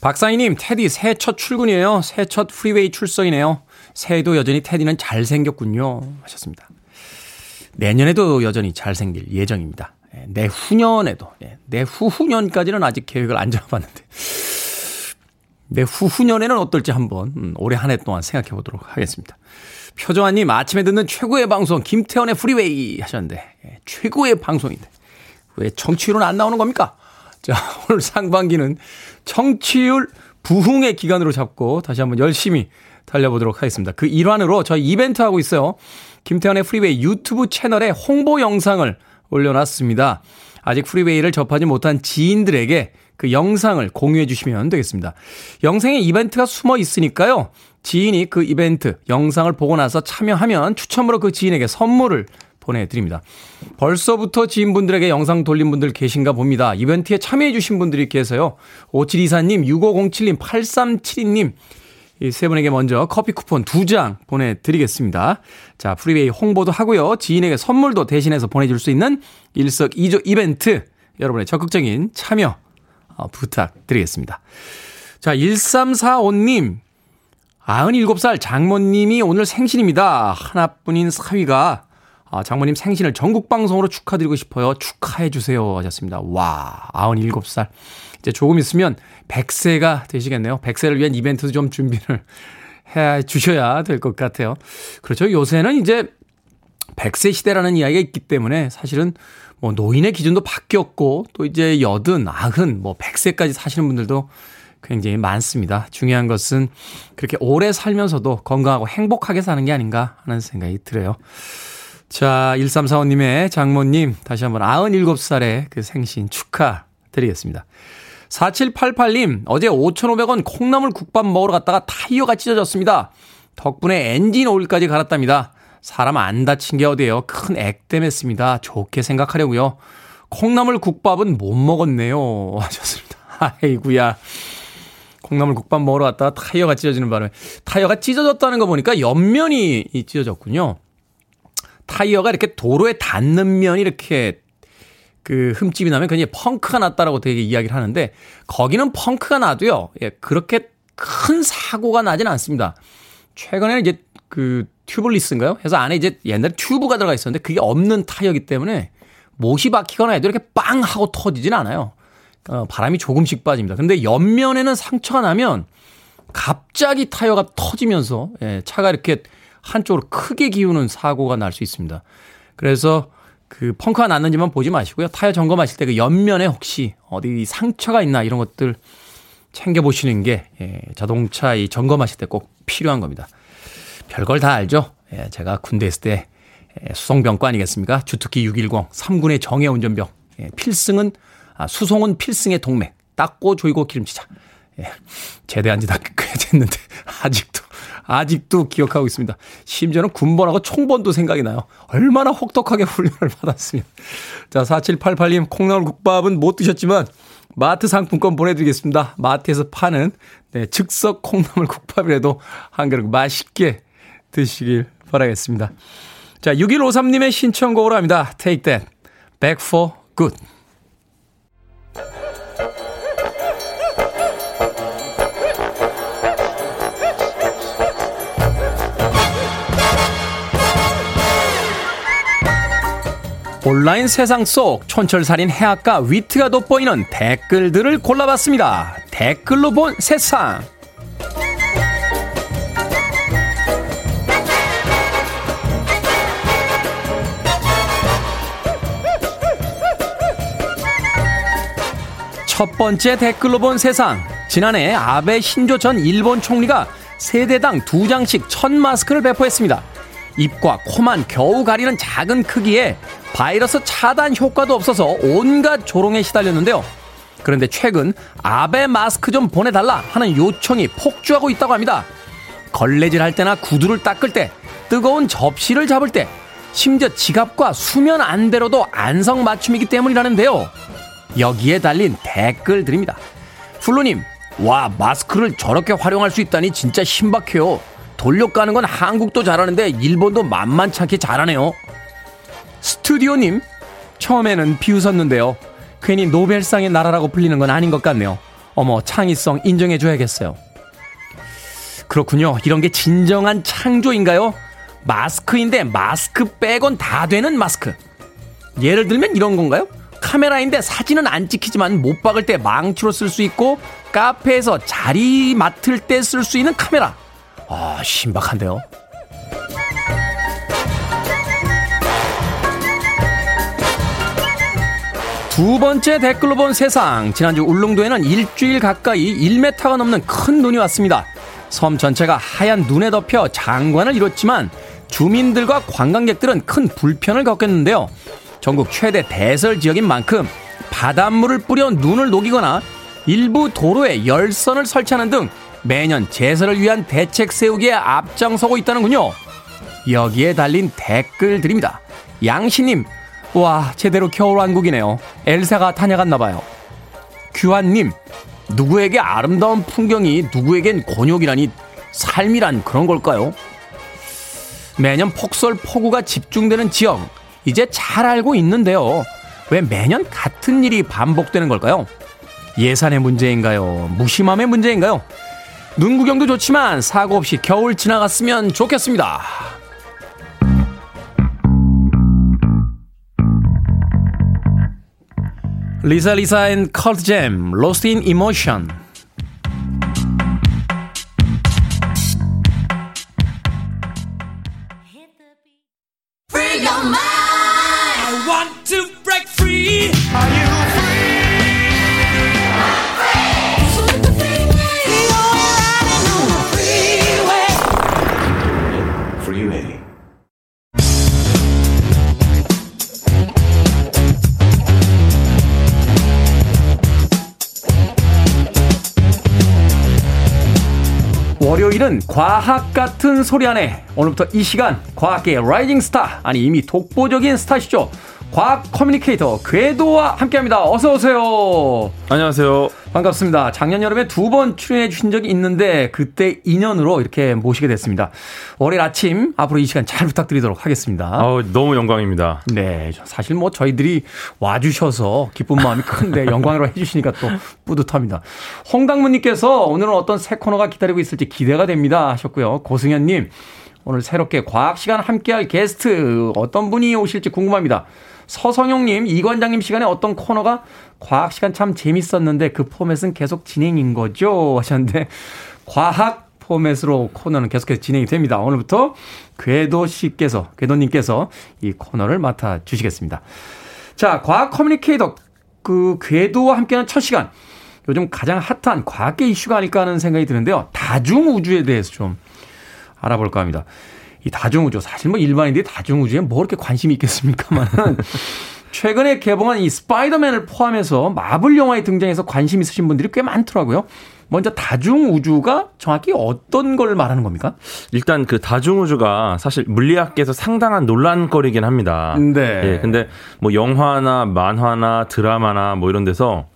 S1: 박사희님, 테디 새해 첫 출근이에요. 새해 첫 프리웨이 출석이네요. 새해도 여전히 테디는 잘생겼군요. 하셨습니다. 내년에도 여전히 잘생길 예정입니다. 예, 내후년에도, 예, 내후후년까지는 아직 계획을 안 잡아봤는데, 내 후후년에는 어떨지 한번 음, 올해 한 해 동안 생각해 보도록 하겠습니다. 표정아님, 아침에 듣는 최고의 방송, 김태훈의 프리웨이 하셨는데, 예, 최고의 방송인데, 왜 청취율은 안 나오는 겁니까? 자, [LAUGHS] 오늘 상반기는 청취율 부흥의 기간으로 잡고 다시 한번 열심히 달려보도록 하겠습니다. 그 일환으로 저희 이벤트 하고 있어요. 김태훈의 프리웨이 유튜브 채널에 홍보 영상을 올려놨습니다. 아직 프리웨이를 접하지 못한 지인들에게 그 영상을 공유해 주시면 되겠습니다. 영상에 이벤트가 숨어 있으니까요. 지인이 그 이벤트 영상을 보고 나서 참여하면 추첨으로 그 지인에게 선물을 보내드립니다. 벌써부터 지인분들에게 영상 돌린 분들 계신가 봅니다. 이벤트에 참여해주신 분들이 계세요. 5724님, 6507님, 8372님, 이 세 분에게 먼저 커피 쿠폰 두 장 보내드리겠습니다. 자, 프리웨이 홍보도 하고요. 지인에게 선물도 대신해서 보내줄 수 있는 일석이조 이벤트 여러분의 적극적인 참여 어, 부탁드리겠습니다. 자, 1345님. 97살 장모님이 오늘 생신입니다. 하나뿐인 사위가 아, 장모님 생신을 전국방송으로 축하드리고 싶어요. 축하해주세요. 하셨습니다. 와, 97살. 이제 조금 있으면 100세가 되시겠네요. 100세를 위한 이벤트도 좀 준비를 [LAUGHS] 해 주셔야 될 것 같아요. 그렇죠. 요새는 이제 100세 시대라는 이야기가 있기 때문에 사실은 뭐 노인의 기준도 바뀌었고 또 이제 여든, 아흔, 뭐 100세까지 사시는 분들도 굉장히 많습니다. 중요한 것은 그렇게 오래 살면서도 건강하고 행복하게 사는 게 아닌가 하는 생각이 들어요. 자, 1345님의 장모님, 다시 한번 97살의 그 생신 축하드리겠습니다. 4788님, 어제 5,500원 콩나물 국밥 먹으러 갔다가 타이어가 찢어졌습니다. 덕분에 엔진 오일까지 갈았답니다. 사람 안 다친 게 어디예요? 큰 액땜했습니다. 좋게 생각하려고요. 콩나물 국밥은 못 먹었네요. [LAUGHS] 하셨습니다. 아이구야. 콩나물 국밥 먹으러 갔다가 타이어가 찢어지는 바람에 타이어가 찢어졌다는 거 보니까 옆면이 찢어졌군요. 타이어가 이렇게 도로에 닿는 면이 이렇게 그 흠집이 나면 굉장히 펑크가 났다라고 되게 이야기를 하는데 거기는 펑크가 나도요. 예, 그렇게 큰 사고가 나진 않습니다. 최근에는 이제 그 튜블리스인가요? 해서 안에 이제 옛날에 튜브가 들어가 있었는데 그게 없는 타이어기 때문에 못이 박히거나 해도 이렇게 빵 하고 터지진 않아요. 어, 바람이 조금씩 빠집니다. 근데 옆면에는 상처가 나면 갑자기 타이어가 터지면서 예, 차가 이렇게 한쪽으로 크게 기우는 사고가 날 수 있습니다. 그래서 그 펑크가 났는지만 보지 마시고요. 타이어 점검하실 때 그 옆면에 혹시 어디 상처가 있나 이런 것들 챙겨보시는 게 예, 자동차 이 점검하실 때 꼭 필요한 겁니다. 별걸 다 알죠? 예, 제가 군대 있을 때 예, 수송병과 아니겠습니까? 주특기 610, 3군의 정예 운전병. 예, 필승은, 아, 수송은 필승의 동맥. 닦고 조이고 기름치자. 예, 제대한 지다 [LAUGHS] 꽤 됐는데, 아직도 아직도 기억하고 있습니다. 심지어는 군번하고 총번도 생각이 나요. 얼마나 혹독하게 훈련을 [LAUGHS] 받았으면. 자, 4788님, 콩나물 국밥은 못 드셨지만, 마트 상품권 보내드리겠습니다. 마트에서 파는, 네, 즉석 콩나물 국밥이라도 한 그릇 맛있게 드시길 바라겠습니다. 자, 6153님의 신청곡으로 합니다. Take that. Back for good. 온라인 세상 속 촌철살인 해악과 위트가 돋보이는 댓글들을 골라봤습니다. 댓글로 본 세상. 첫 번째 댓글로 본 세상. 지난해 아베 신조 전 일본 총리가 세대당 두 장씩 천 마스크를 배포했습니다. 입과 코만 겨우 가리는 작은 크기에 바이러스 차단 효과도 없어서 온갖 조롱에 시달렸는데요. 그런데 최근 아베 마스크 좀 보내달라 하는 요청이 폭주하고 있다고 합니다. 걸레질 할 때나 구두를 닦을 때, 뜨거운 접시를 잡을 때, 심지어 지갑과 수면 안대로도 안성 맞춤이기 때문이라는데요. 여기에 달린 댓글들입니다. 플루님, 와, 마스크를 저렇게 활용할 수 있다니 진짜 신박해요. 돌려가는 건 한국도 잘하는데 일본도 만만찮게 잘하네요. 스튜디오님, 처음에는 비웃었는데요. 괜히 노벨상의 나라라고 불리는 건 아닌 것 같네요. 어머, 창의성 인정해줘야겠어요. 그렇군요. 이런 게 진정한 창조인가요? 마스크인데 마스크 빼곤 다 되는 마스크. 예를 들면 이런 건가요? 카메라인데 사진은 안 찍히지만 못 박을 때 망치로 쓸 수 있고 카페에서 자리 맡을 때 쓸 수 있는 카메라. 아, 신박한데요. 두 번째 댓글로 본 세상. 지난주 울릉도에는 일주일 가까이 1m가 넘는 큰 눈이 왔습니다. 섬 전체가 하얀 눈에 덮여 장관을 이뤘지만 주민들과 관광객들은 큰 불편을 겪었는데요. 전국 최대 대설 지역인 만큼 바닷물을 뿌려 눈을 녹이거나 일부 도로에 열선을 설치하는 등 매년 제설을 위한 대책 세우기에 앞장서고 있다는군요. 여기에 달린 댓글들입니다. 양신님, 와, 제대로 겨울왕국이네요. 엘사가 다녀갔나봐요. 규환님, 누구에게 아름다운 풍경이 누구에겐 곤욕이라니 삶이란 그런 걸까요? 매년 폭설 폭우가 집중되는 지역, 이제 잘 알고 있는데요. 왜 매년 같은 일이 반복되는 걸까요? 예산의 문제인가요? 무심함의 문제인가요? 눈 구경도 좋지만 사고 없이 겨울 지나갔으면 좋겠습니다. Lisa Lisa and Cult Jam Lost in Emotion 월요일은 과학 같은 소리 하네 오늘부터 이 시간 과학계의 rising star 아니 이미 독보적인 스타시죠 과학 communicator 궤도와 함께합니다. 어서 오세요.
S5: 안녕하세요.
S1: 반갑습니다. 작년 여름에 두 번 출연해 주신 적이 있는데 그때 인연으로 이렇게 모시게 됐습니다. 월요일 아침 앞으로 이 시간 잘 부탁드리도록 하겠습니다.
S5: 아우, 너무 영광입니다.
S1: 네, 사실 뭐 저희들이 와주셔서 기쁜 마음이 큰데 [LAUGHS] 영광으로 해주시니까 또 뿌듯합니다. 홍당무님께서 오늘은 어떤 새 코너가 기다리고 있을지 기대가 됩니다 하셨고요. 고승현님 오늘 새롭게 과학 시간 함께할 게스트 어떤 분이 오실지 궁금합니다. 서성용님, 이관장님 시간에 어떤 코너가 과학 시간 참 재밌었는데 그 포맷은 계속 진행인 거죠? 하셨는데, 과학 포맷으로 코너는 계속해서 진행이 됩니다. 오늘부터 궤도 씨께서, 궤도님께서 이 코너를 맡아 주시겠습니다. 자, 과학 communicator, 그 궤도와 함께하는 첫 시간. 요즘 가장 핫한 과학계 이슈가 아닐까 하는 생각이 드는데요. 다중우주에 대해서 좀 알아볼까 합니다. 이 다중우주 사실 뭐 일반인들이 다중우주에 뭐 그렇게 관심이 있겠습니까만은 [LAUGHS] 최근에 개봉한 이 스파이더맨을 포함해서 마블 영화에 등장해서 관심 있으신 분들이 꽤 많더라고요. 먼저 다중우주가 정확히 어떤 걸 말하는 겁니까?
S5: 일단 그 다중우주가 사실 물리학계에서 상당한 논란거리긴 합니다.
S1: 네.
S5: 예, 근데 뭐 영화나 만화나 드라마나 뭐 이런 데서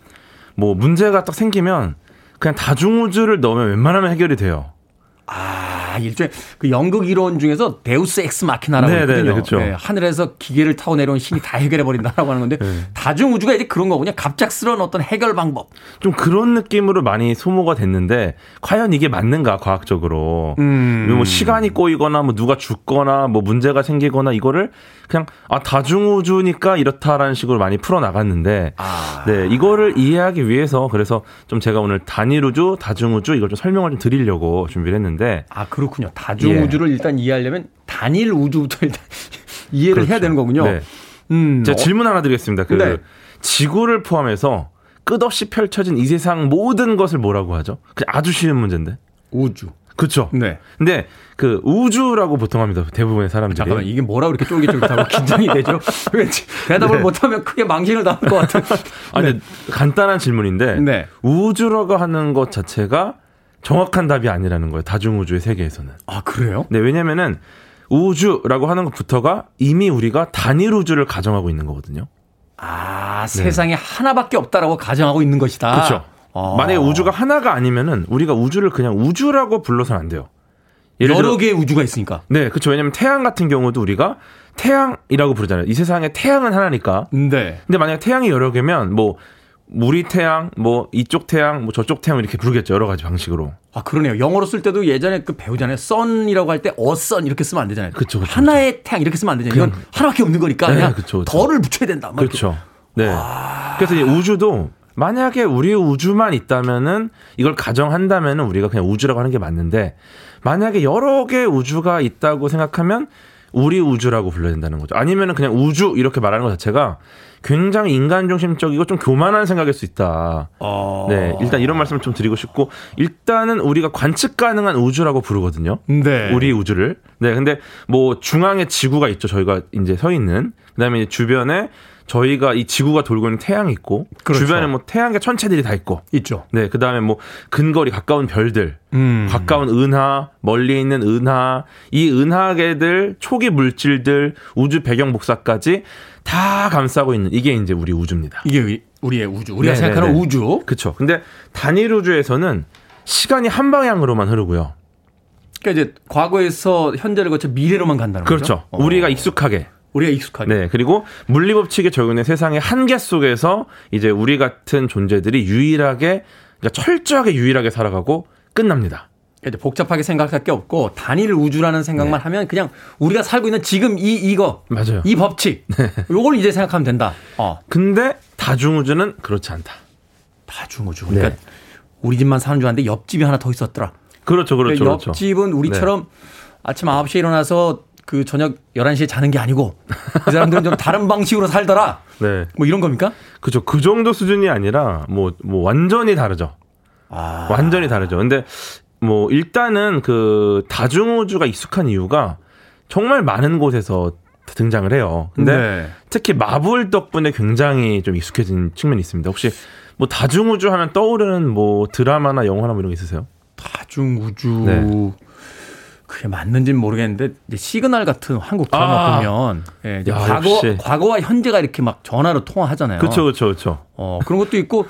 S5: 뭐 문제가 딱 생기면 그냥 다중우주를 넣으면 웬만하면 해결이 돼요.
S1: 아, 아, 일종의 그 연극 이론 중에서 데우스 엑스 마키나라고
S5: 네, 네,
S1: 있거든요.
S5: 네, 그렇죠.
S1: 예, 하늘에서 기계를 타고 내려온 신이 다 해결해 버린다라고 하는 건데 [LAUGHS]
S5: 네.
S1: 다중 우주가 이제 그런 거군요. 갑작스러운 어떤 해결 방법.
S5: 좀 그런 느낌으로 많이 소모가 됐는데 과연 이게 맞는가 과학적으로
S1: 음.
S5: 뭐 시간이 꼬이거나 뭐 누가 죽거나 뭐 문제가 생기거나 이거를 그냥 아 다중 우주니까 이렇다라는 식으로 많이 풀어 나갔는데
S1: 아.
S5: 네 이거를 이해하기 위해서 그래서 좀 제가 오늘 단일 우주 다중 우주 이걸 좀 설명을 좀 드리려고 준비를 했는데
S1: 아, 그렇 군요. 다중
S5: 예.
S1: 우주를 일단 이해하려면 단일 우주부터 일단 [LAUGHS] 이해를 해야
S5: 그렇죠.
S1: 되는 거군요.
S5: 네.
S1: 음.
S5: 제가
S1: 어,
S5: 질문 하나 드리겠습니다. 그
S1: 네.
S5: 지구를 포함해서 끝없이 펼쳐진 이 세상 모든 것을 뭐라고 하죠? 그냥 아주 쉬운 문제인데.
S1: 우주.
S5: 그렇죠.
S1: 네.
S5: 근데 그 우주라고 보통 합니다. 대부분의 사람들이.
S1: 잠깐만 이게 뭐라고 이렇게 쫄깃쫄깃하고 [LAUGHS] 긴장이 되죠? 왠지 대답을
S5: 네.
S1: 못하면 크게 망신을 당할 것 같은.
S5: 아니 간단한 질문인데
S1: 네.
S5: 우주라고 하는 것 자체가 정확한 답이 아니라는 거예요. 다중우주의 세계에서는.
S1: 아 그래요?
S5: 네, 왜냐면은 우주라고 하는 것부터가 이미 우리가 단일 우주를 가정하고 있는 거거든요.
S1: 아 세상에 하나밖에 없다라고 가정하고 있는 것이다.
S5: 네. 그렇죠.
S1: 아.
S5: 만약에 우주가 하나가 아니면은 우리가 우주를 그냥 우주라고 불러서는 안 돼요.
S1: 여러
S5: 들어-
S1: 개의 우주가 있으니까.
S5: 네, 그렇죠. 왜냐면 태양 같은 경우도 우리가 태양이라고 부르잖아요. 이 세상에 태양은 하나니까.
S1: 네.
S5: 근데 만약에 태양이 여러 개면 뭐 우리 태양, 뭐 이쪽 태양, 뭐 저쪽 태양 이렇게 부르겠죠. 여러 가지 방식으로.
S1: 아 그러네요. 영어로 쓸 때도 예전에 그 배우잖아요. sun이라고 할때 a sun 이렇게 쓰면 안 되잖아요.
S5: 그쵸, 그쵸,
S1: 하나의 태양 이렇게 쓰면 안 되잖아요. 이건 하나밖에 없는 거니까
S5: 네,
S1: 그냥
S5: 그쵸, 그쵸.
S1: 덜을 붙여야 된다.
S5: 그렇죠. 네. 그래서 이 우주도 만약에 우리 우주만 있다면은 이걸 가정한다면은 우리가 그냥 우주라고 하는 게 맞는데 만약에 여러 개의 우주가 있다고 생각하면 우리 우주라고 불러야 된다는 거죠. 아니면은 그냥 우주 이렇게 말하는 것 자체가 굉장히 인간 중심적이고 좀 교만한 생각일 수 있다.
S1: 어.
S5: 네, 일단 이런 말씀을 좀 드리고 싶고 일단은 우리가 관측 가능한 우주라고 부르거든요.
S1: 네.
S5: 우리 우주를. 네, 근데 뭐 중앙에 지구가 있죠. 저희가 이제 서 있는. 그다음에 주변에 저희가 이 지구가 돌고 있는 태양이 있고
S1: 그렇죠.
S5: 주변에 뭐 태양계 천체들이 다 있고.
S1: 있죠.
S5: 네, 그다음에 뭐 근거리 가까운 별들,
S1: 음.
S5: 가까운 은하, 멀리 있는 은하, 이 은하계들, 초기 물질들, 우주 배경 복사까지 다 감싸고 있는 이게 이제 우리 우주입니다.
S1: 이게 우리- 우리의 우주. 우리가
S5: 네,
S1: 생각하는
S5: 네, 네.
S1: 우주.
S5: 그렇죠. 근데 단일 우주에서는 시간이 한 방향으로만 흐르고요.
S1: 그러니까 이제 과거에서 현재를 거쳐 미래로만 간다는
S5: 그렇죠.
S1: 거죠. 어.
S5: 우리가 익숙하게.
S1: 우리가 익숙하게.
S5: 네. 그리고 물리 법칙에 적용된 세상의 한계 속에서 이제 우리 같은 존재들이 유일하게 그러니까 철저하게 유일하게 살아가고 끝납니다.
S1: 이제 복잡하게 생각할 게 없고 단일 우주라는 생각만 하면 그냥 우리가 살고 있는 지금 이 이거
S5: 네. 맞아요. 네.
S1: 이 법칙 요걸 이제 생각하면 된다. 어.
S5: 근데 다중우주는 그렇지 않다.
S1: 다중우주.
S5: 네.
S1: 그러니까 우리 집만 사는 줄 알았는데 옆집이 하나 더 있었더라.
S5: 그렇죠. 그렇죠.
S1: 그러니까
S5: 그렇죠.
S1: 옆집은 우리처럼 아침 9시에 일어나서 그 저녁 11시에 자는 게 아니고 그 사람들은 좀 다른 [LAUGHS] 방식으로 살더라.
S5: 네.
S1: 뭐 이런 겁니까?
S5: 그죠. 그 정도 수준이 아니라 뭐, 뭐 완전히 다르죠.
S1: 아.
S5: 완전히 다르죠. 근데 뭐 일단은 그 다중우주가 익숙한 이유가 정말 많은 곳에서 등장을 해요. 근데
S1: 네.
S5: 특히 마블 덕분에 굉장히 좀 익숙해진 측면이 있습니다. 혹시 뭐 다중우주 하면 떠오르는 뭐 드라마나 영화나 뭐 이런 게 있으세요?
S1: 다중우주.
S5: 네.
S1: 그게 맞는지는 모르겠는데 이제 시그널 같은 한국 드라마
S5: 아.
S1: 보면 예, 이제
S5: 야,
S1: 과거
S5: 역시.
S1: 과거와 현재가 이렇게 막 전화로 통화하잖아요.
S5: 그렇죠, 그렇죠, 그렇죠.
S1: 어, 그런 것도 있고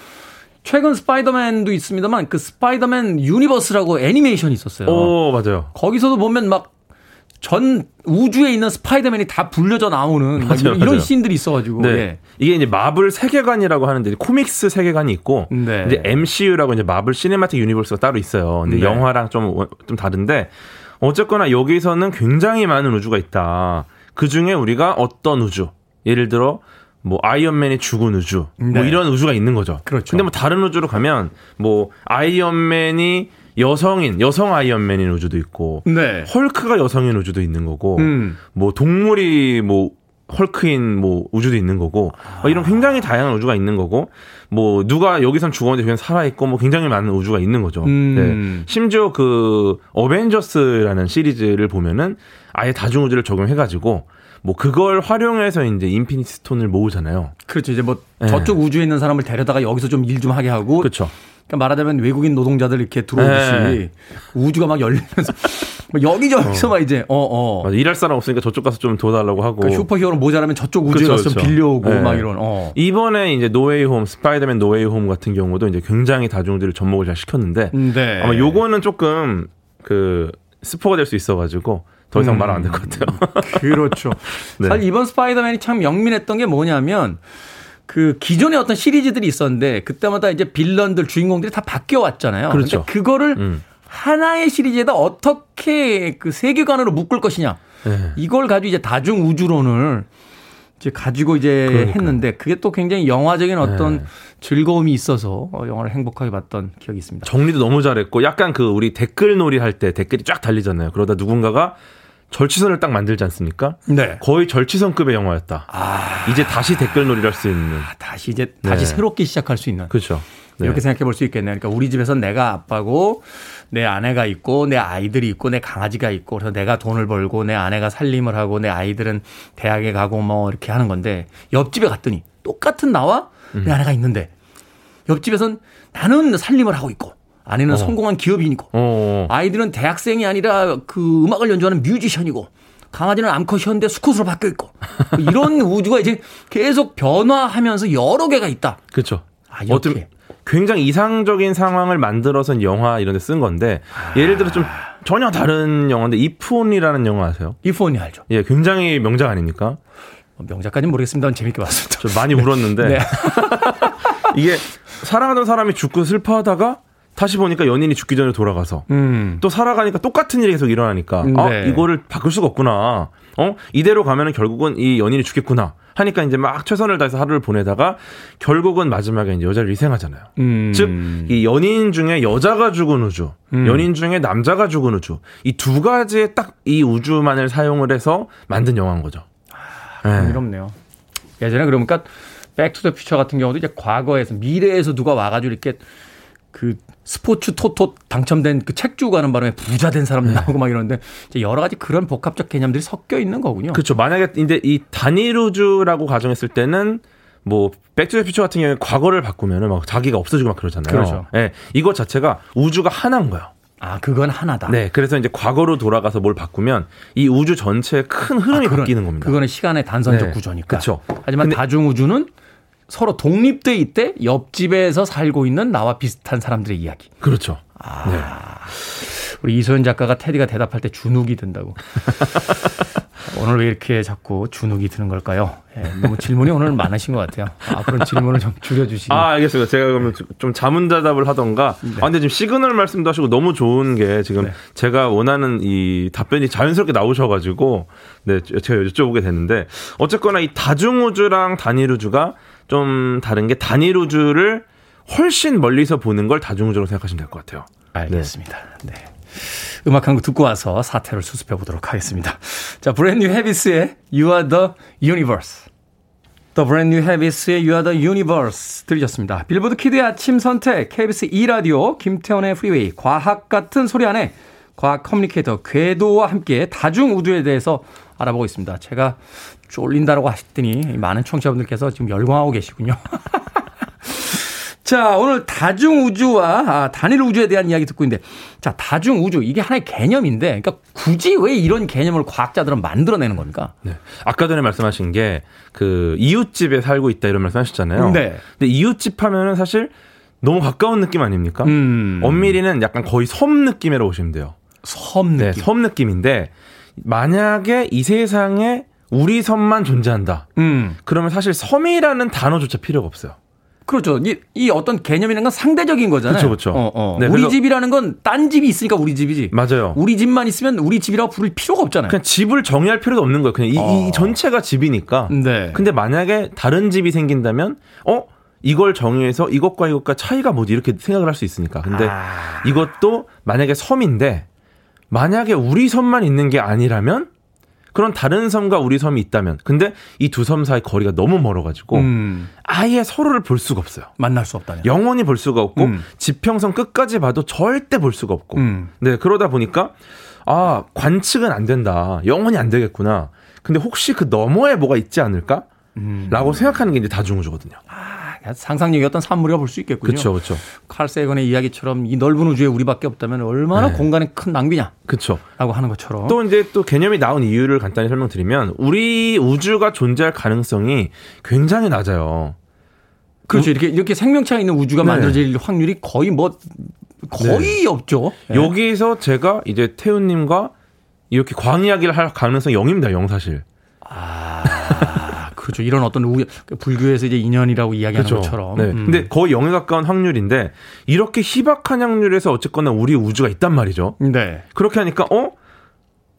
S1: 최근 스파이더맨도 있습니다만 그 스파이더맨 universe라고 애니메이션이 있었어요.
S5: 오, 맞아요.
S1: 거기서도 보면 막 전 우주에 있는 스파이더맨이 다 불려져 나오는 막
S5: 맞아요,
S1: 이런, 이런
S5: 맞아요.
S1: 씬들이 있어가지고
S5: 네.
S1: 예.
S5: 이게 이제 마블 세계관이라고 하는데 comics 세계관이 있고
S1: 네.
S5: 이제 MCU라고 이제 Marvel Cinematic Universe가 따로 있어요. 근데
S1: 네.
S5: 영화랑 좀좀 다른데 어쨌거나 여기서는 굉장히 많은 우주가 있다. 그 중에 우리가 어떤 우주? 예를 들어 뭐 아이언맨이 죽은 우주, 뭐
S1: 네.
S5: 이런 우주가 있는 거죠.
S1: 그렇죠.
S5: 근데 뭐 다른 우주로 가면 뭐 아이언맨이 여성인 여성 아이언맨인 우주도 있고
S1: 네.
S5: 헐크가 여성인 우주도 있는 거고
S1: 음.
S5: 뭐 동물이 뭐 헐크인 뭐 우주도 있는 거고 뭐 이런 굉장히 다양한 우주가 있는 거고 뭐 누가 여기선 죽었는데 그냥 살아 있고 뭐 굉장히 많은 우주가 있는 거죠.
S1: 음.
S5: 네. 심지어 그 어벤져스라는 시리즈를 보면은 아예 다중 우주를 적용해 가지고 뭐 그걸 활용해서 이제 Infinity Stone을 모으잖아요.
S1: 그렇죠. 이제 뭐
S5: 네.
S1: 저쪽 우주에 있는 사람을 데려다가 여기서 좀 일 좀 하게 하고
S5: 그렇죠.
S1: 그러니까 말하자면 외국인 노동자들 이렇게 들어오듯이
S5: 네.
S1: 우주가 막 열리면서 [LAUGHS] 뭐 여기저기서 막 이제 어어
S5: 맞아. 일할 사람 없으니까 저쪽 가서 좀 도와달라고 하고
S1: 그러니까 슈퍼히어로 모자라면 저쪽 우주에
S5: 그쵸,
S1: 가서 좀
S5: 그쵸.
S1: 빌려오고
S5: 네.
S1: 막 이런 어.
S5: 이번에 이제 No Way Home 스파이더맨 No Way Home 같은 경우도 이제 굉장히 다중우주를 접목을 잘 시켰는데
S1: 네.
S5: 아마 요거는 조금 그 스포가 될 수 있어가지고 더 이상 말안 될 것 같아요. [LAUGHS]
S1: 그렇죠. [LAUGHS]
S5: 네.
S1: 사실 이번 스파이더맨이 참 영민했던 게 뭐냐면 그 기존의 어떤 시리즈들이 있었는데 그때마다 이제 빌런들 주인공들이 다 바뀌어 왔잖아요.
S5: 그렇죠.
S1: 그거를
S5: 음.
S1: 하나의 시리즈에다 어떻게 그 세계관으로 묶을 것이냐.
S5: 네.
S1: 이걸 가지고 이제 다중 우주론을 이제 가지고 이제
S5: 그러니까요.
S1: 했는데 그게 또 굉장히 영화적인 어떤
S5: 네.
S1: 즐거움이 있어서 어, 영화를 행복하게 봤던 기억이 있습니다.
S5: 정리도 너무 잘했고 약간 그 우리 댓글 놀이 할 때 댓글이 쫙 달리잖아요. 그러다 누군가가 절치선을 딱 만들지 않습니까?
S1: 네.
S5: 거의 절치선급의 영화였다. 이제 다시 댓글 놀이를 할 수 있는.
S1: 다시 이제 다시
S5: 네.
S1: 새롭게 시작할 수 있는
S5: 그렇죠. 네.
S1: 이렇게 생각해 볼 수 있겠네요. 그러니까 우리 집에서 내가 아빠고 내 아내가 있고 내 아이들이 있고 내 강아지가 있고 그래서 내가 돈을 벌고 내 아내가 살림을 하고 내 아이들은 대학에 가고 뭐 이렇게 하는 건데 옆집에 갔더니 똑같은 나와
S5: 음.
S1: 내 아내가 있는데 옆집에선 나는 살림을 하고 있고 아내는
S5: 어.
S1: 성공한 기업인이고
S5: 어.
S1: 아이들은 대학생이 아니라 그 음악을 연주하는 뮤지션이고 강아지는 암컷 현대 수컷으로 바뀌어 있고 뭐 이런 [LAUGHS] 우주가 이제 계속 변화하면서 여러 개가 있다.
S5: 그렇죠.
S1: 아, 이렇게.
S5: 굉장히 이상적인 상황을 만들어서 영화 이런 데 쓴 건데
S1: 아.
S5: 예를 들어 좀 전혀 다른 영화인데 이프온이라는 영화 아세요?
S1: 이폰이 알죠.
S5: 예, 굉장히 명작 아닙니까?
S1: 뭐 명작까지는 모르겠습니다만 재밌게 봤습니다.
S5: 저 많이 울었는데 [LAUGHS]
S1: 네. [LAUGHS]
S5: 이게 사랑하던 사람이 죽고 슬퍼하다가 다시 보니까 연인이 죽기 전에 돌아가서
S1: 음.
S5: 또 살아가니까 똑같은 일이 계속 일어나니까 아
S1: 네.
S5: 이거를 바꿀 수가 없구나. 어 이대로 가면은 결국은 이 연인이 죽겠구나. 하니까 이제 막 최선을 다해서 하루를 보내다가 결국은 마지막에 이제 여자를 희생하잖아요.
S1: 음.
S5: 즉이 연인 중에 여자가 죽은 우주,
S1: 음.
S5: 연인 중에 남자가 죽은 우주 이 두 가지의 딱 이 우주만을 사용을 해서 만든 영화인 거죠. 네.
S1: 흥미롭네요. 예전에 그러니까 Back to the Future 같은 경우도 이제 과거에서 미래에서 누가 와가지고 이렇게 그 스포츠 토토 당첨된 그 책 주고 가는 바람에 부자 된 사람 나오고 막 이러는데 이제 여러 가지 그런 복합적 개념들이 섞여 있는 거군요.
S5: 그렇죠. 만약에 이제 이 단일 우주라고 가정했을 때는 뭐 Back to the Future 같은 경우에 과거를 바꾸면은 막 자기가 없어지고 막 그러잖아요.
S1: 그렇죠.
S5: 예. 이거 자체가 우주가 하나인 거예요.
S1: 아 그건 하나다.
S5: 네. 그래서 이제 과거로 돌아가서 뭘 바꾸면 이 우주 전체의 큰 흐름이
S1: 아, 그건-
S5: 바뀌는 겁니다.
S1: 그거는 시간의 단선적
S5: 네.
S1: 구조니까.
S5: 그쵸.
S1: 하지만 다중 우주는 서로 독립돼 있대 옆집에서 살고 있는 나와 비슷한 사람들의 이야기.
S5: 그렇죠. 네.
S1: 우리 이소연 작가가 테디가 대답할 때 주눅이 든다고. [LAUGHS] 오늘 왜 이렇게 자꾸 주눅이 드는 걸까요? 예, 너무 질문이 오늘 많으신 것 같아요. 앞으로 질문을 좀 줄여주시고.
S5: 아, 알겠습니다. 제가 그러면 좀 자문자답을 하던가. 아, 근데 지금 시그널 말씀도 하시고 너무 좋은 게 지금
S1: 네.
S5: 제가 원하는 이 답변이 자연스럽게 나오셔가지고, 네, 제가 여쭤보게 됐는데, 어쨌거나 이 다중우주랑 단일우주가 좀 다른 게 단일 우주를 훨씬 멀리서 보는 걸 다중우주로 생각하시면 될 것 같아요.
S1: 알겠습니다. 네. 음악 한 곡 듣고 와서 사태를 수습해 보도록 하겠습니다. 자, Brand New Heavies의 You Are the Universe. Brand New Heavies의 You Are the Universe 들으셨습니다. 빌보드 kid의 아침 선택, KBS 2라디오, 김태훈의 프리웨이, 과학 같은 소리 하네 과학 communicator 궤도와 함께 다중 우주에 대해서 알아보고 있습니다. 제가 쫄린다라고 하셨더니 많은 청취자분들께서 지금 열광하고 계시군요. [LAUGHS] 자, 오늘 다중 우주와 아, 단일 우주에 대한 이야기 듣고 있는데, 자, 다중 우주 이게 하나의 개념인데, 그러니까 굳이 왜 이런 개념을 과학자들은 만들어내는 겁니까?
S5: 네. 아까 전에 말씀하신 게 그 이웃집에 살고 있다 이런 말씀 하셨잖아요.
S1: 네.
S5: 근데 이웃집 하면은 사실 너무 가까운 느낌 아닙니까?
S1: 음.
S5: 엄밀히는 약간 거의 섬 느낌이라고 보시면 돼요.
S1: 섬
S5: 네,
S1: 느낌.
S5: 섬 느낌인데 만약에 이 세상에 우리 섬만 존재한다.
S1: 음.
S5: 그러면 사실 섬이라는 단어조차 필요가 없어요.
S1: 그렇죠. 이, 이 어떤 개념이라는 건 상대적인 거잖아요.
S5: 그쵸, 그쵸.
S1: 어, 어.
S5: 네,
S1: 우리 집이라는 건 딴 집이 있으니까 우리 집이지.
S5: 맞아요.
S1: 우리 집만 있으면 우리 집이라고 부를 필요가 없잖아요.
S5: 그냥 집을 정의할 필요도 없는 거예요. 그냥 이, 이
S1: 어.
S5: 전체가 집이니까.
S1: 네.
S5: 근데 만약에 다른 집이 생긴다면 어 이걸 정의해서 이것과 이것과 차이가 뭐지 이렇게 생각을 할 수 있으니까. 근데
S1: 아.
S5: 이것도 만약에 섬인데 만약에 우리 섬만 있는 게 아니라면 그런 다른 섬과 우리 섬이 있다면 근데 이 두 섬 사이 거리가 너무 멀어가지고
S1: 음,
S5: 아예 서로를 볼 수가 없어요.
S1: 만날 수 없다면.
S5: 영원히 볼 수가 없고
S1: 음.
S5: 지평선 끝까지 봐도 절대 볼 수가 없고
S1: 음.
S5: 네 그러다 보니까 아 관측은 안 된다 영원히 안 되겠구나 근데 혹시 그 너머에 뭐가 있지 않을까
S1: 음.
S5: 라고 생각하는 게 이제 다중우주거든요
S1: 상상력이 어떤 산물이라 볼 수 있겠군요.
S5: 그렇죠 그렇죠
S1: 칼 세건의 이야기처럼 이 넓은 우주에 우리밖에 없다면 얼마나
S5: 네.
S1: 공간의 큰 낭비냐라고
S5: 그렇죠
S1: 하는 것처럼.
S5: 또 이제 또 개념이 나온 이유를 간단히 설명드리면 우리 우주가 존재할 가능성이 굉장히 낮아요
S1: 그렇죠. 이렇게 이렇게 생명체가 있는 우주가
S5: 네.
S1: 만들어질 확률이 거의 뭐 거의 없죠. 예.
S5: 여기서 제가 이제 태훈님과 이렇게 광 이야기를 할 가능성 이 0입니다. 0 사실.
S1: 아, 그렇죠. 이런 어떤 우, 불교에서 이제 인연이라고 이야기하는
S5: 그렇죠.
S1: 것처럼.
S5: 네.
S1: 음.
S5: 근데 거의 0에 가까운 확률인데 이렇게 희박한 확률에서 어쨌거나 우리 우주가 있단 말이죠.
S1: 네.
S5: 그렇게 하니까 어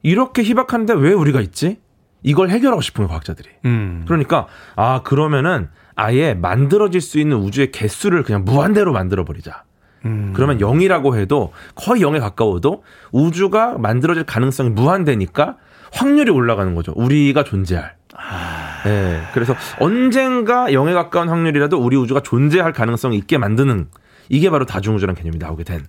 S5: 이렇게 희박한데 왜 우리가 있지? 이걸 해결하고 싶은 거예요, 과학자들이.
S1: 음.
S5: 그러니까 아 그러면은 아예 만들어질 수 있는 우주의 개수를 그냥 무한대로 만들어 버리자.
S1: 음.
S5: 그러면 0이라고 해도 거의 0에 가까워도 우주가 만들어질 가능성이 무한대니까 확률이 올라가는 거죠. 우리가 존재할.
S1: 아.
S5: 네, 그래서 언젠가 0에 가까운 확률이라도 우리 우주가 존재할 가능성이 있게 만드는 이게 바로 다중우주라는 개념이 나오게 된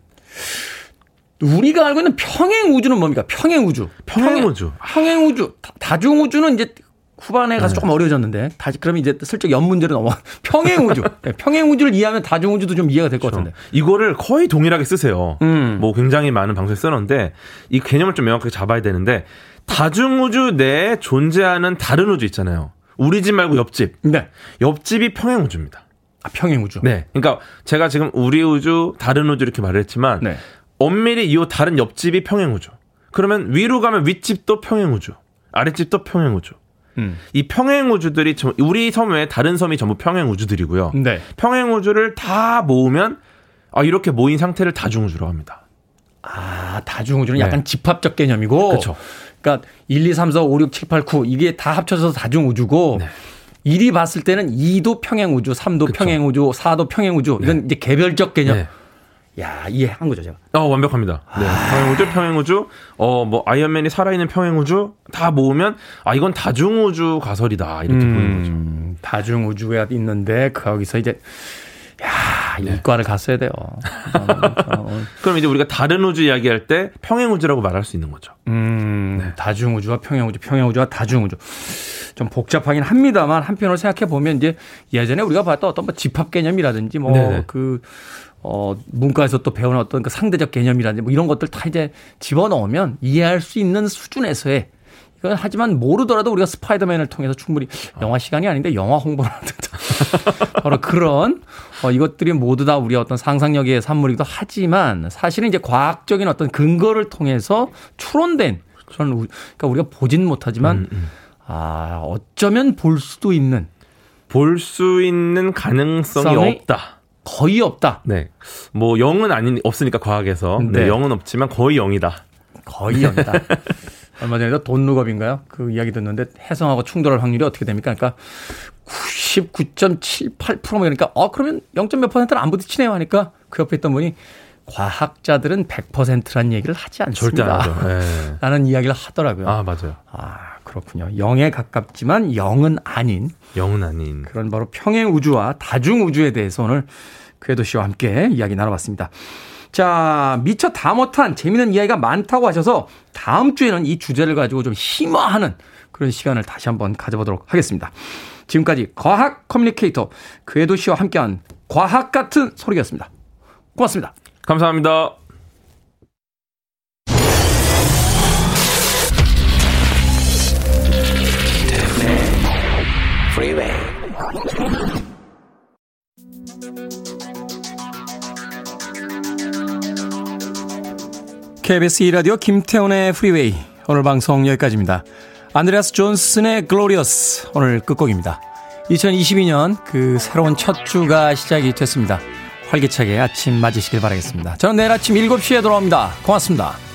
S1: 우리가 알고 있는 평행 우주는 뭡니까? 평행 우주.
S5: 평행 우주.
S1: 평행 우주. 다- 다중 우주는 이제 후반에 가서
S5: 네.
S1: 조금 어려워졌는데 다시 그러면 이제 슬쩍 연 문제로 넘어. [LAUGHS] 평행 우주. 네, 평행 우주를 이해하면 다중 우주도 좀 이해가 될것 같은데.
S5: 이거를 거의 동일하게 쓰세요.
S1: 음.
S5: 뭐 굉장히 많은 방송에 써놓는데 이 개념을 좀 명확하게 잡아야 되는데 다중 우주 내에 존재하는 다른 우주 있잖아요. 우리 집 말고 옆집.
S1: 네.
S5: 옆집이 평행 우주입니다.
S1: 아, 평행 우주.
S5: 네. 그러니까 제가 지금 우리 우주, 다른 우주 이렇게 말을 했지만
S1: 네.
S5: 엄밀히 이 다른 옆집이 평행 우주. 그러면 위로 가면 윗집도 평행 우주. 아랫집도 평행 우주.
S1: 음.
S5: 이 평행 우주들이 전- 우리 섬 외에 다른 섬이 전부 평행 우주들이고요.
S1: 네.
S5: 평행 우주를 다 모으면 아 이렇게 모인 상태를 다중우주라고 합니다.
S1: 아, 다중 우주는
S5: 네.
S1: 약간 집합적 개념이고.
S5: 그쵸.
S1: 그러니까 1, 2, 3, 4, 5, 6, 7, 8, 9 이게 다 합쳐서 다중 우주고.
S5: 네.
S1: 1이 봤을 때는 2도 평행 우주, 3도
S5: 그쵸.
S1: 평행 우주, 4도 평행 우주. 이건 이제 개별적 개념.
S5: 네.
S1: 야, 이해한 거죠, 제가.
S5: 어 완벽합니다. 네. 평행 우주, 평행 우주, 어뭐 아이언맨이 살아있는 평행 우주 다 모으면 아 이건 다중 우주 가설이다 이렇게 보는 거죠.
S1: 음, 다중 우주가 있는데 거기서 이제 야 이과를 갔어야 돼요. 어, [LAUGHS]
S5: 그럼 이제 우리가 다른 우주 이야기할 때 평행 우주라고 말할 수 있는 거죠.
S1: 음, 다중 우주와 평행 우주, 평행 우주와 다중 우주. 좀 복잡하긴 합니다만 한편으로 생각해 보면 이제 예전에 우리가 봤던 어떤 뭐 집합 개념이라든지
S5: 네네.
S1: 뭐그 어, 문과에서 또 배우는 어떤 그 상대적 개념이라든지 뭐 이런 것들 다 이제 집어넣으면 이해할 수 있는 수준에서의 이건 하지만 모르더라도 우리가 스파이더맨을 통해서 충분히 영화 시간이 아닌데 영화 홍보를 하는 듯 바로 그런 어, 이것들이 모두 다 우리 어떤 상상력의 산물이기도 하지만 사실은 이제 과학적인 어떤 근거를 통해서 추론된 그런 그러니까 우리가 보진 못하지만 음, 음. 아 어쩌면 볼 수도 있는
S5: 볼 수 있는 가능성이 없다.
S1: 거의 없다.
S5: 네. 뭐 영은 아닌 없으니까 과학에서.
S1: 네.
S5: 네. 0은 없지만 거의 영이다.
S1: 거의 0이다. [LAUGHS] 얼마 전에 돈 룩업인가요? 그 이야기 듣는데 해성하고 충돌할 확률이 어떻게 됩니까? 그러니까 19.78% 그러니까 어 그러면 0. 몇 퍼센트는 안 부딪히네요 하니까 그 옆에 있던 분이 과학자들은 100%란 얘기를 하지 않습니다.
S5: 절대 안 하죠. 예. [LAUGHS]
S1: 라는 이야기를 하더라고요.
S5: 아, 맞아요.
S1: 아, 그렇군요. 0에 가깝지만 0은 아닌
S5: 0은 아닌
S1: 그런 바로 평행 우주와 다중 우주에 대해서 오늘 그 궤도 씨와 함께 이야기 나눠봤습니다. 자, 미처 다 못한 재미있는 이야기가 많다고 하셔서 다음 주에는 이 주제를 가지고 좀 희망하는 그런 시간을 다시 한번 가져보도록 하겠습니다. 지금까지 과학 커뮤니케이터 그에도 씨와 함께한 과학 같은 소리였습니다. 고맙습니다.
S5: 감사합니다.
S1: KBS 2라디오 김태훈의 프리웨이 오늘 방송 여기까지입니다. 안드레아스 존슨의 Glorious 오늘 끝곡입니다. 2022년 그 새로운 첫 주가 시작이 됐습니다. 활기차게 아침 맞으시길 바라겠습니다. 저는 내일 아침 7시에 돌아옵니다. 고맙습니다.